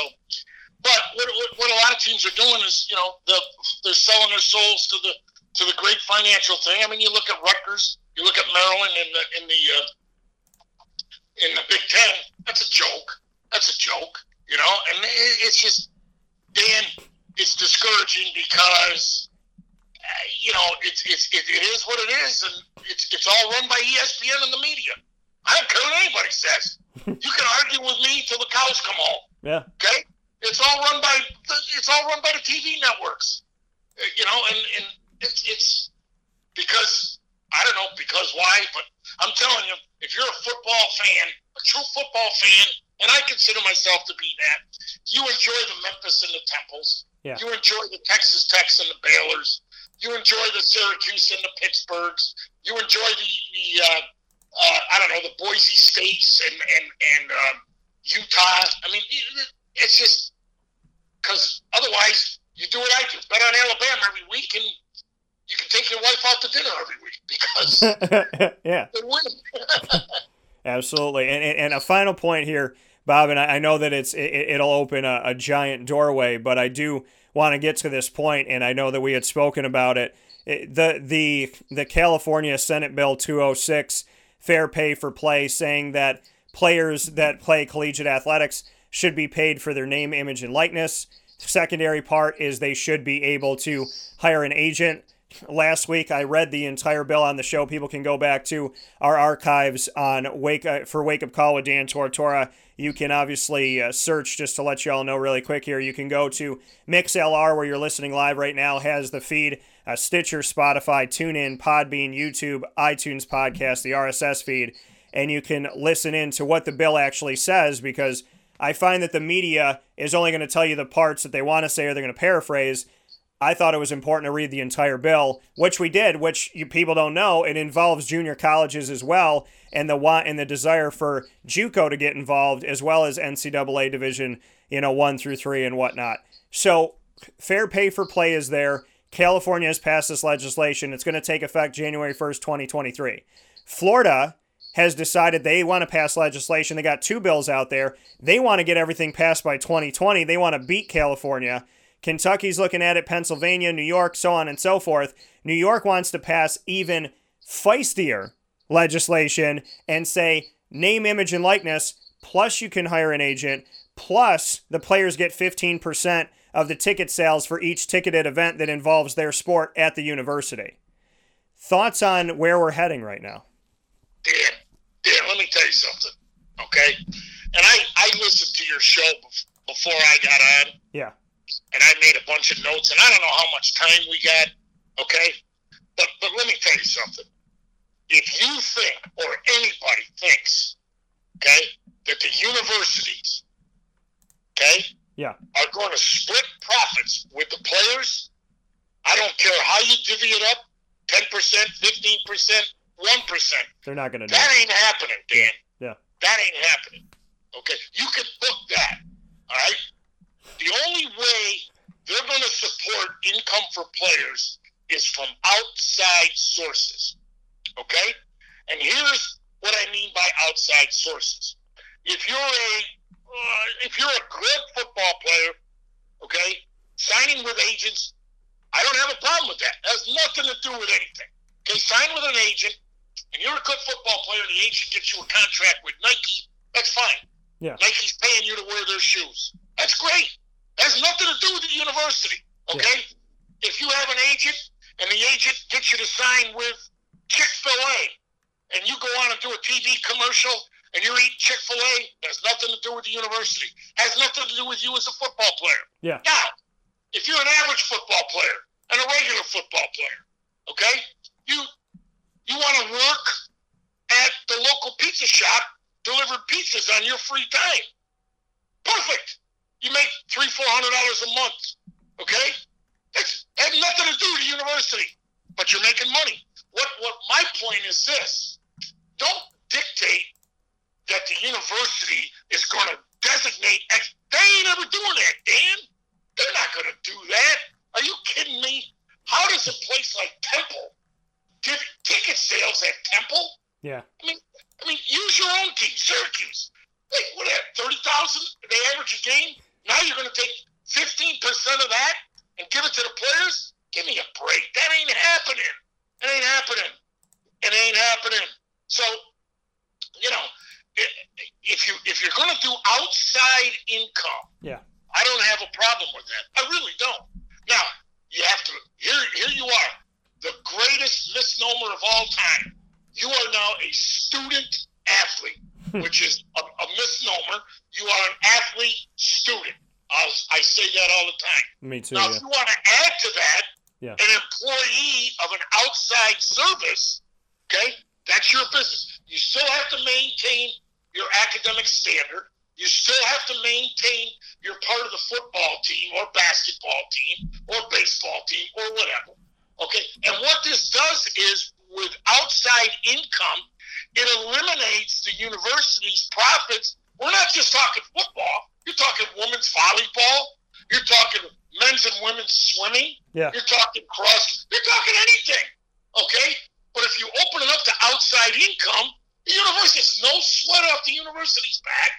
but what, what, what, a lot of teams are doing is, you know, the, they're selling their souls to the to the great financial thing. I mean, you look at Rutgers, you look at Maryland in the in the uh, in the Big Ten. That's a joke. That's a joke, you know. And it, it's just, Dan, it's discouraging because uh, you know it's it's it, it is what it is, and it's it's all run by ESPN and the media. I don't care what anybody says. <laughs> you can argue with me till the cows come home. Yeah. Okay. It's all run by the, it's all run by the TV networks. Uh, you know, and and it's it's because I don't know because why, but I'm telling you, if you're a football fan, a true football fan, and I consider myself to be that, you enjoy the Memphis and the Temples. Yeah. You enjoy the Texas Techs and the Baylors. You enjoy the Syracuse and the Pittsburghs. You enjoy the, the uh, uh, I don't know, the Boise States and and and uh, Utah. I mean, it's just because otherwise you do what I do, bet on Alabama every week, and you can take your wife out to dinner every week because <laughs> yeah. <laughs> Absolutely, and, and, and a final point here, Bob, and I, I know that it's it, will open a, a giant doorway, but I do want to get to this point, and I know that we had spoken about it. it the the the California Senate Bill 206 fair pay for play, saying that players that play collegiate athletics should be paid for their name, image, and likeness. secondary part is they should be able to hire an agent. Last week, I read the entire bill on the show. People can go back to our archives on Wake uh, for Wake Up Call with Dan Tortora. You can obviously uh, search just to let you all know really quick here. You can go to MixLR where you're listening live right now has the feed uh, Stitcher, Spotify, TuneIn, Podbean, YouTube, iTunes podcast, the RSS feed, and you can listen in to what the bill actually says because I find that the media is only going to tell you the parts that they want to say or they're going to paraphrase. I thought it was important to read the entire bill, which we did, which you people don't know. It involves junior colleges as well, and the want and the desire for JUCO to get involved, as well as NCAA Division, you know, one through three and whatnot. So fair pay for play is there. California has passed this legislation. It's going to take effect January 1st, 2023. Florida has decided they want to pass legislation. They got two bills out there. They want to get everything passed by 2020. They want to beat California. Kentucky's looking at it, Pennsylvania, New York, so on and so forth. New York wants to pass even feistier legislation and say name, image, and likeness, plus you can hire an agent, plus the players get 15% of the ticket sales for each ticketed event that involves their sport at the university. Thoughts on where we're heading right now? Dan, Dan, let me tell you something, okay? And I, I listened to your show before I got on. Yeah. And I made a bunch of notes, and I don't know how much time we got, okay? But, but let me tell you something. If you think, or anybody thinks, okay, that the universities, okay, yeah. are going to split profits with the players. I don't care how you divvy it up 10%, 15%, one percent. They're not going to do That ain't happening, Dan. Yeah. That ain't happening. Okay, you can book that. All right. The only way they're going to support income for players is from outside sources. Okay, and here's what I mean by outside sources. If you're a uh, if you're a good football player, okay, signing with agents, I don't have a problem with that. It has nothing to do with anything. Okay, sign with an agent, and you're a good football player, and the agent gets you a contract with Nike. That's fine. Yeah. Nike's paying you to wear their shoes. That's great. Has nothing to do with the university. Okay. If you have an agent, and the agent gets you to sign with Chick Fil A, and you go on and do a TV commercial, and you're eating Chick Fil A, has nothing to do with the university. Has nothing to do with you as a football player. Yeah. Now, if you're an average football player and a regular football player, okay, you you want to work at the local pizza shop, delivered pizzas on your free time. Perfect. You make three, four hundred dollars a month. Okay, that's had nothing to do with the university, but you're making money. What what my point is this: don't dictate that the university is going to designate X. They ain't ever doing that, Dan. They're not going to do that. Are you kidding me? How does a place like Temple give ticket sales at Temple? Yeah. I mean, I mean, use your own team, Syracuse. Like, what? At thirty thousand, they average a game. Now you're going to take fifteen percent of that and give it to the players? Give me a break. That ain't happening. It ain't happening. It ain't happening. So, you know, if you if you're going to do outside income, Yeah. I don't have a problem with that. I really don't. Now, you have to here here you are, the greatest misnomer of all time. You are now a student athlete, <laughs> which is a, a misnomer. You are an athlete student. I'll, I say that all the time. Me too. Now, Yeah. if you want to add to that, Yeah. an employee of an outside service, okay, that's your business. You still have to maintain your academic standard. You still have to maintain you're part of the football team or basketball team or baseball team or whatever. Okay, and what this does is with outside income, it eliminates the university's profits. We're not just talking football. You're talking women's volleyball. You're talking men's and women's swimming. Yeah. You're talking cross. You're talking anything. Okay? But if you open it up to outside income, the university university's no sweat off the university's back.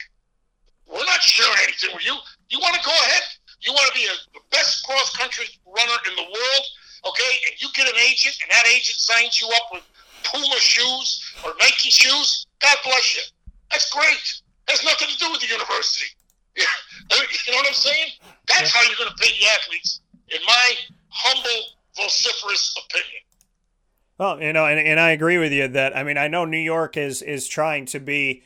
We're not sharing anything with you. You want to go ahead? You want to be a, the best cross country runner in the world? Okay? And you get an agent, and that agent signs you up with Puma shoes or Nike shoes. God bless you. That's great. Has nothing to do with the university. <laughs> You know what I'm saying? That's how you're going to pay the athletes, in my humble, vociferous opinion. Well, you know, and, and I agree with you that I mean I know New York is is trying to be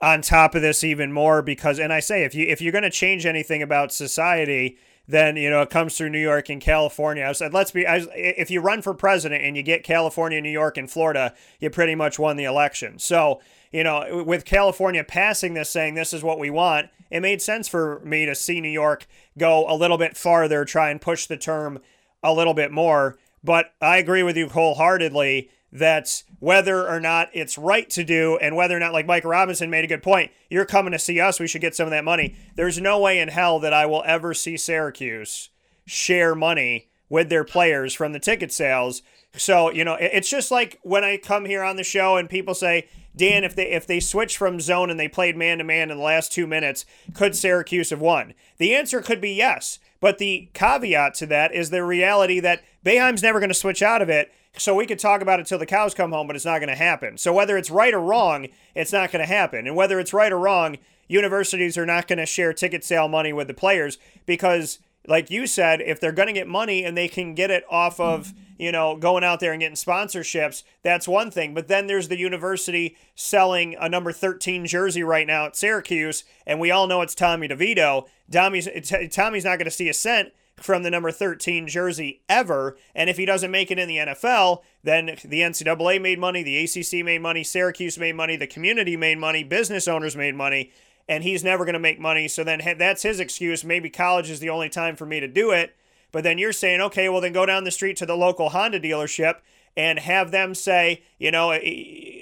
on top of this even more because and I say if you if you're going to change anything about society then you know it comes through New York and California. I said let's be I, if you run for president and you get California, New York and Florida, you pretty much won the election. So, you know, with California passing this saying this is what we want, it made sense for me to see New York go a little bit farther, try and push the term a little bit more. But I agree with you wholeheartedly that whether or not it's right to do and whether or not, like Mike Robinson made a good point, you're coming to see us, we should get some of that money. There's no way in hell that I will ever see Syracuse share money with their players from the ticket sales. So, you know, it's just like when I come here on the show and people say, Dan, if they if they switched from zone and they played man to man in the last two minutes, could Syracuse have won? The answer could be yes. But the caveat to that is the reality that Boeheim's never going to switch out of it. So we could talk about it till the cows come home, but it's not going to happen. So whether it's right or wrong, it's not going to happen. And whether it's right or wrong, universities are not going to share ticket sale money with the players because like you said, if they're going to get money and they can get it off of, you know, going out there and getting sponsorships, that's one thing. But then there's the university selling a number 13 jersey right now at Syracuse, and we all know it's Tommy DeVito. Tommy's, Tommy's not going to see a cent from the number 13 jersey ever. And if he doesn't make it in the NFL, then the NCAA made money, the ACC made money, Syracuse made money, the community made money, business owners made money and he's never going to make money. So then that's his excuse. Maybe college is the only time for me to do it. But then you're saying, okay, well, then go down the street to the local Honda dealership and have them say, you know,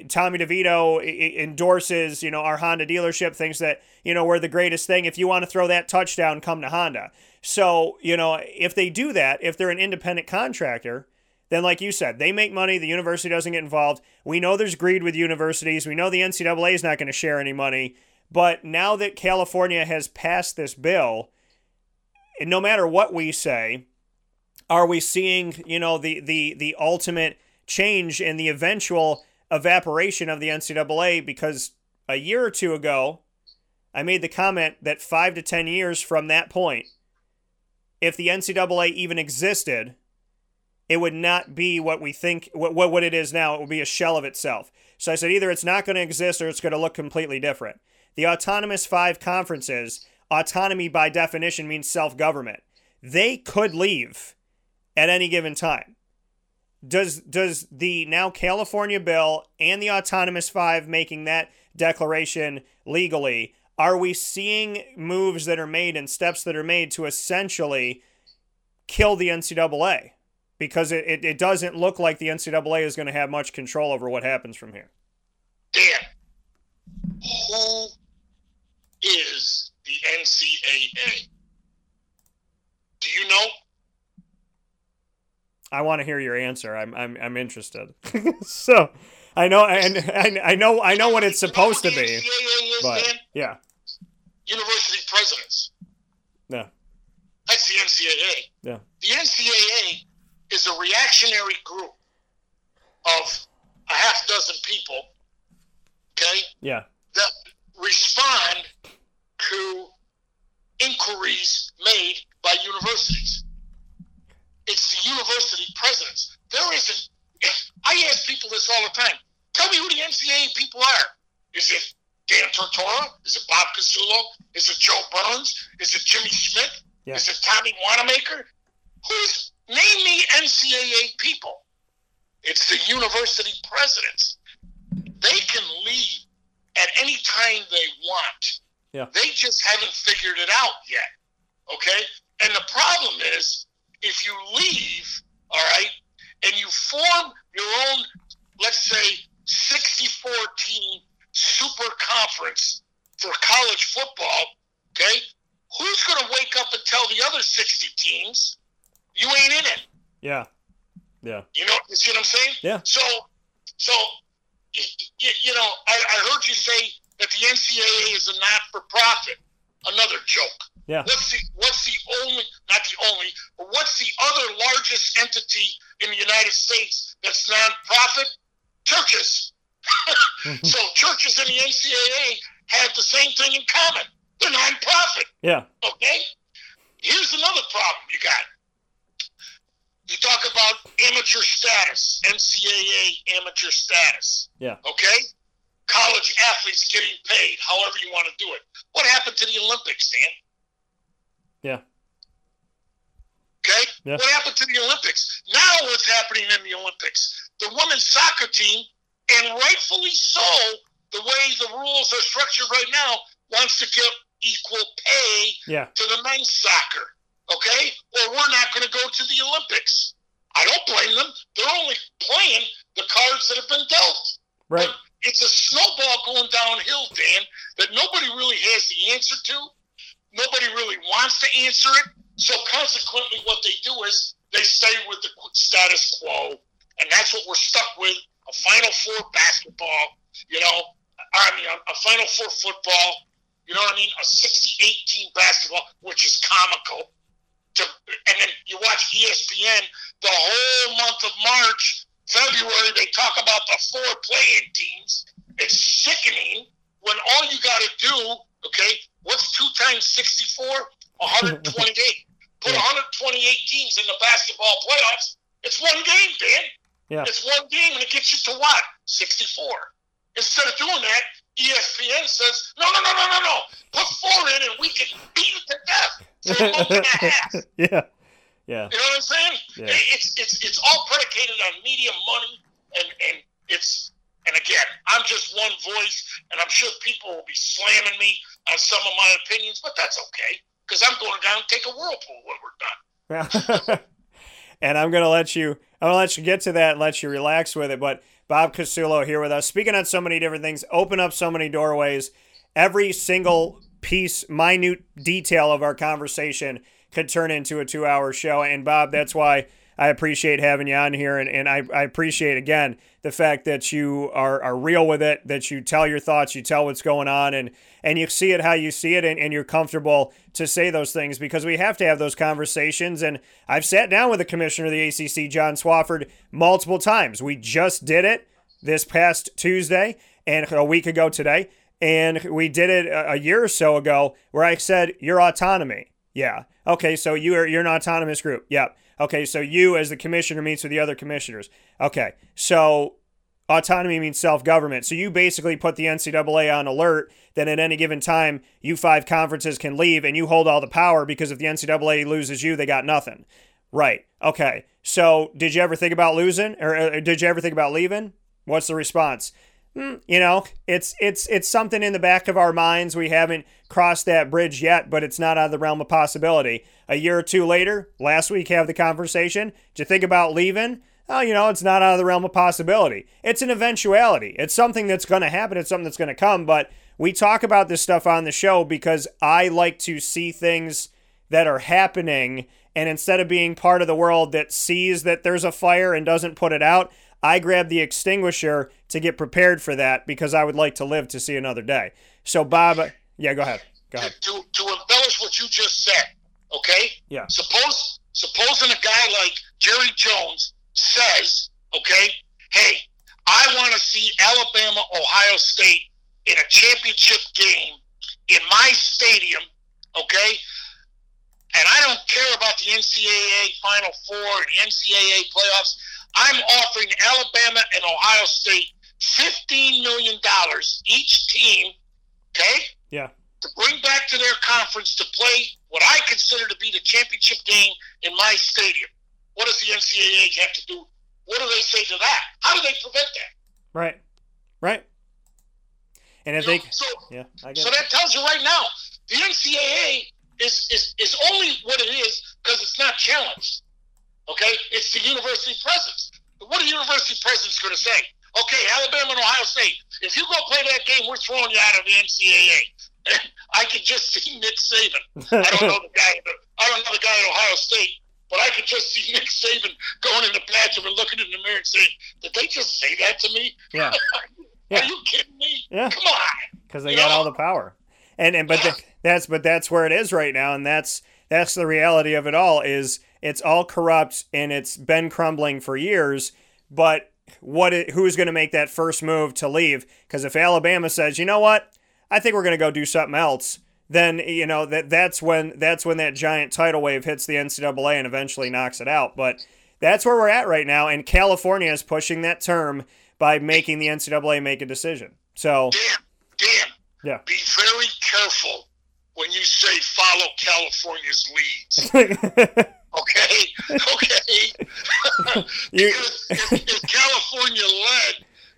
Tommy DeVito endorses, you know, our Honda dealership, thinks that, you know, we're the greatest thing. If you want to throw that touchdown, come to Honda. So, you know, if they do that, if they're an independent contractor, then like you said, they make money, the university doesn't get involved. We know there's greed with universities. We know the NCAA is not going to share any money. But now that California has passed this bill, and no matter what we say, are we seeing, you know, the the the ultimate change and the eventual evaporation of the NCAA? Because a year or two ago, I made the comment that five to ten years from that point, if the NCAA even existed, it would not be what we think what, what it is now. It would be a shell of itself. So I said either it's not going to exist or it's going to look completely different. The autonomous five conferences, autonomy by definition means self government. They could leave at any given time. Does does the now California bill and the autonomous five making that declaration legally? Are we seeing moves that are made and steps that are made to essentially kill the NCAA? Because it, it, it doesn't look like the NCAA is going to have much control over what happens from here. Dan, who is the NCAA? Do you know? I want to hear your answer. I'm I'm I'm interested. <laughs> so, I know and I, I know I know what it's supposed to be. But, yeah. University presidents. Yeah. That's the NCAA. Yeah. The NCAA is a reactionary group of a half dozen people. Okay. Yeah. That respond to inquiries made by universities. It's the university presidents. There isn't. I ask people this all the time. Tell me who the NCAA people are. Is it Dan Tortora? Is it Bob Casullo? Is it Joe Burns? Is it Jimmy Smith? Yeah. Is it Tommy Wanamaker? Who's name me NCAA people? It's the university presidents. They can leave at any time they want. Yeah. They just haven't figured it out yet. Okay? And the problem is if you leave, all right, and you form your own, let's say, 64 team super conference for college football, okay, who's going to wake up and tell the other 60 teams you ain't in it? Yeah. Yeah. You know, you see what I'm saying? Yeah. So, so, you, you know, I, I heard you say that the NCAA is a not for profit. Another joke. Yeah. What's the what's the only not the only, but what's the other largest entity in the United States that's nonprofit? Churches. Mm-hmm. <laughs> so churches in the NCAA have the same thing in common. They're nonprofit. Yeah. Okay? Here's another problem you got. You talk about amateur status, NCAA amateur status. Yeah. Okay? College athletes getting paid, however you want to do it. What happened to the Olympics, Dan? Yeah. Okay? Yeah. What happened to the Olympics? Now what's happening in the Olympics? The women's soccer team, and rightfully so, the way the rules are structured right now, wants to give equal pay yeah. to the men's soccer. Okay? Or we're not going to go to the Olympics. I don't blame them. They're only playing the cards that have been dealt. Right. But it's a snowball going downhill, Dan, that nobody really has the answer to. Nobody really wants to answer it. So consequently, what they do is they stay with the status quo, and that's what we're stuck with: a Final Four basketball, you know, I mean, a Final Four football, you know what I mean, a 68 team basketball, which is comical. To, and then you watch ESPN the whole month of March, February, they talk about the four playing teams. It's sickening when all you got to do, okay, what's two times 64? 128. <laughs> Put 128 teams in the basketball playoffs. It's one game, Dan. Yeah. It's one game, and it gets you to what? 64. Instead of doing that, ESPN says, no, no, no, no, no, no. Put four in, and we can beat it to death for a month and a half. yeah. Yeah. You know what I'm saying? Yeah. It's it's it's all predicated on media money, and and it's and again, I'm just one voice, and I'm sure people will be slamming me on some of my opinions, but that's okay because I'm going down and take a whirlpool when we're done. <laughs> and I'm gonna let you. I'm gonna let you get to that and let you relax with it. But Bob Casullo here with us, speaking on so many different things, open up so many doorways. Every single piece, minute detail of our conversation could turn into a two-hour show. And Bob, that's why I appreciate having you on here, and, and I, I appreciate again the fact that you are, are real with it, that you tell your thoughts, you tell what's going on, and and you see it how you see it, and, and you're comfortable to say those things because we have to have those conversations. And I've sat down with the commissioner of the ACC, John Swofford, multiple times. We just did it this past Tuesday and a week ago today, and we did it a year or so ago where I said your autonomy. Yeah. Okay. So you are you're an autonomous group. Yep. Okay, so you as the commissioner meets with the other commissioners. Okay, so autonomy means self government. So you basically put the NCAA on alert that at any given time, you five conferences can leave and you hold all the power because if the NCAA loses you, they got nothing. Right. Okay. So did you ever think about losing or uh, did you ever think about leaving? What's the response? You know, it's it's it's something in the back of our minds. We haven't crossed that bridge yet, but it's not out of the realm of possibility. A year or two later, last week have the conversation. Did you think about leaving? Oh, you know, it's not out of the realm of possibility. It's an eventuality. It's something that's going to happen. It's something that's going to come. But we talk about this stuff on the show because I like to see things that are happening. And instead of being part of the world that sees that there's a fire and doesn't put it out, I grab the extinguisher to get prepared for that because I would like to live to see another day. So, Bob, yeah, go ahead. Go ahead. To, to, embellish what you just said, okay? Yeah. Suppose supposing a guy like Jerry Jones says, okay, hey, I want to see Alabama, Ohio State in a championship game in my stadium, okay? And I don't care about the NCAA Final Four and the NCAA playoffs. I'm offering Alabama and Ohio State $15 million each team, okay? Yeah. To bring back to their conference to play what I consider to be the championship game in my stadium. What does the NCAA have to do? What do they say to that? How do they prevent that? Right. Right. And if You they, know, so, yeah, I get so it. that tells you right now, the NCAA is, is, is only what it is because it's not challenged. Okay? It's the university presidents. What are university presidents going to say? Okay, Alabama and Ohio State, if you go play that game, we're throwing you out of the NCAA. <laughs> I could just see Nick Saban. I don't know the <laughs> guy. I don't know the guy at Ohio State, but I could just see Nick Saban going in the bathroom and looking in the mirror and saying, "Did they just say that to me? Yeah. <laughs> Yeah. Are you kidding me? Yeah. Come on." because they You got know? all the power. And and but th- that's but that's where it is right now, and that's that's the reality of it all. Is it's all corrupt and it's been crumbling for years. But what it, who's going to make that first move to leave? Because if Alabama says, you know what, I think we're going to go do something else, then you know that that's when that's when that giant tidal wave hits the NCAA and eventually knocks it out. But that's where we're at right now, and California is pushing that term by making the NCAA make a decision. So Dan, Dan, yeah. be very careful when you say follow California's leads. <laughs> Okay, <laughs> okay. <laughs> Because if, if California led,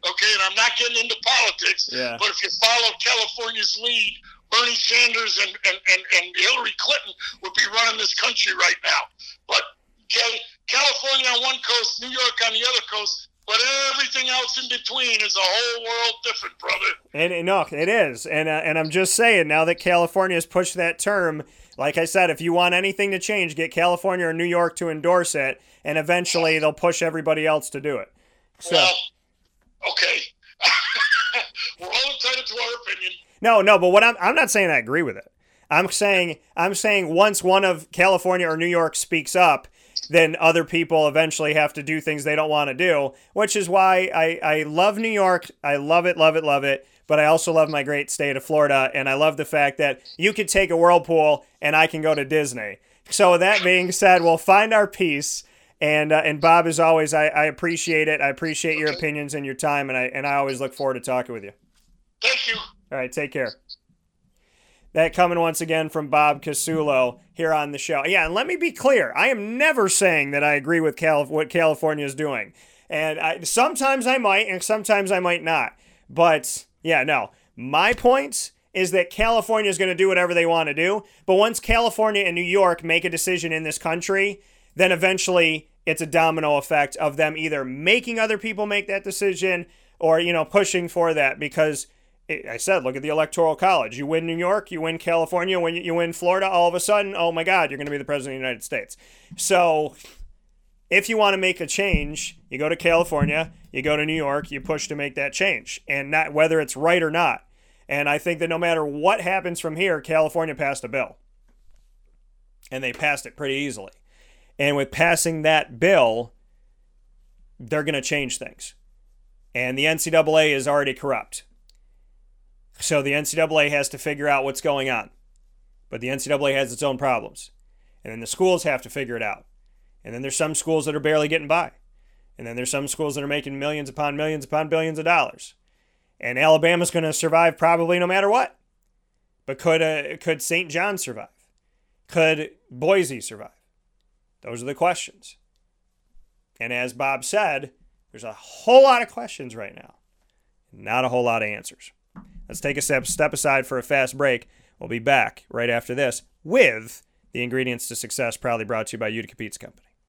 okay, and I'm not getting into politics, Yeah. but if you follow California's lead, Bernie Sanders and, and, and, and Hillary Clinton would be running this country right now. But okay, California on one coast, New York on the other coast, but everything else in between is a whole world different, brother. And and no, it is, and uh, and I'm just saying now that California has pushed that term. Like I said, if you want anything to change, get California or New York to endorse it, and eventually they'll push everybody else to do it. So Well, okay. <laughs> We're all entitled to our opinion. no, no, but what I'm I'm not saying I agree with it. I'm saying I'm saying once one of California or New York speaks up, then other people eventually have to do things they don't want to do, which is why I, I love New York. I love it, love it, love it. But I also love my great state of Florida, and I love the fact that you could take a whirlpool and I can go to Disney. So with that being said, we'll find our peace. And uh, and Bob, as always, I, I appreciate it. I appreciate your opinions and your time, and I and I always look forward to talking with you. Thank you. All right, take care. That coming once again from Bob Casullo here on the show. Yeah, and let me be clear. I am never saying that I agree with Calif- what California is doing. And I, sometimes I might, and sometimes I might not. But yeah, no. My point is that California is going to do whatever they want to do. But once California and New York make a decision in this country, then eventually it's a domino effect of them either making other people make that decision or, you know, pushing for that because eh, I said, look at the Electoral College. You win New York, you win California, when you win Florida, all of a sudden, oh my God, you're going to be the president of the United States. So if you want to make a change, you go to California, you go to New York, you push to make that change, and not whether it's right or not. And I think that no matter what happens from here, California passed a bill. And they passed it pretty easily. And with passing that bill, they're going to change things. And the NCAA is already corrupt. So the NCAA has to figure out what's going on. But the NCAA has its own problems. And then the schools have to figure it out. And then there's some schools that are barely getting by. And then there's some schools that are making millions upon millions upon billions of dollars. And Alabama's going to survive probably no matter what. But could uh, could St. John survive? Could Boise survive? Those are the questions. And as Bob said, there's a whole lot of questions right now, not a whole lot of answers. Let's take a step, step aside for a fast break. We'll be back right after this with the ingredients to success, proudly brought to you by Utica Pizza Company.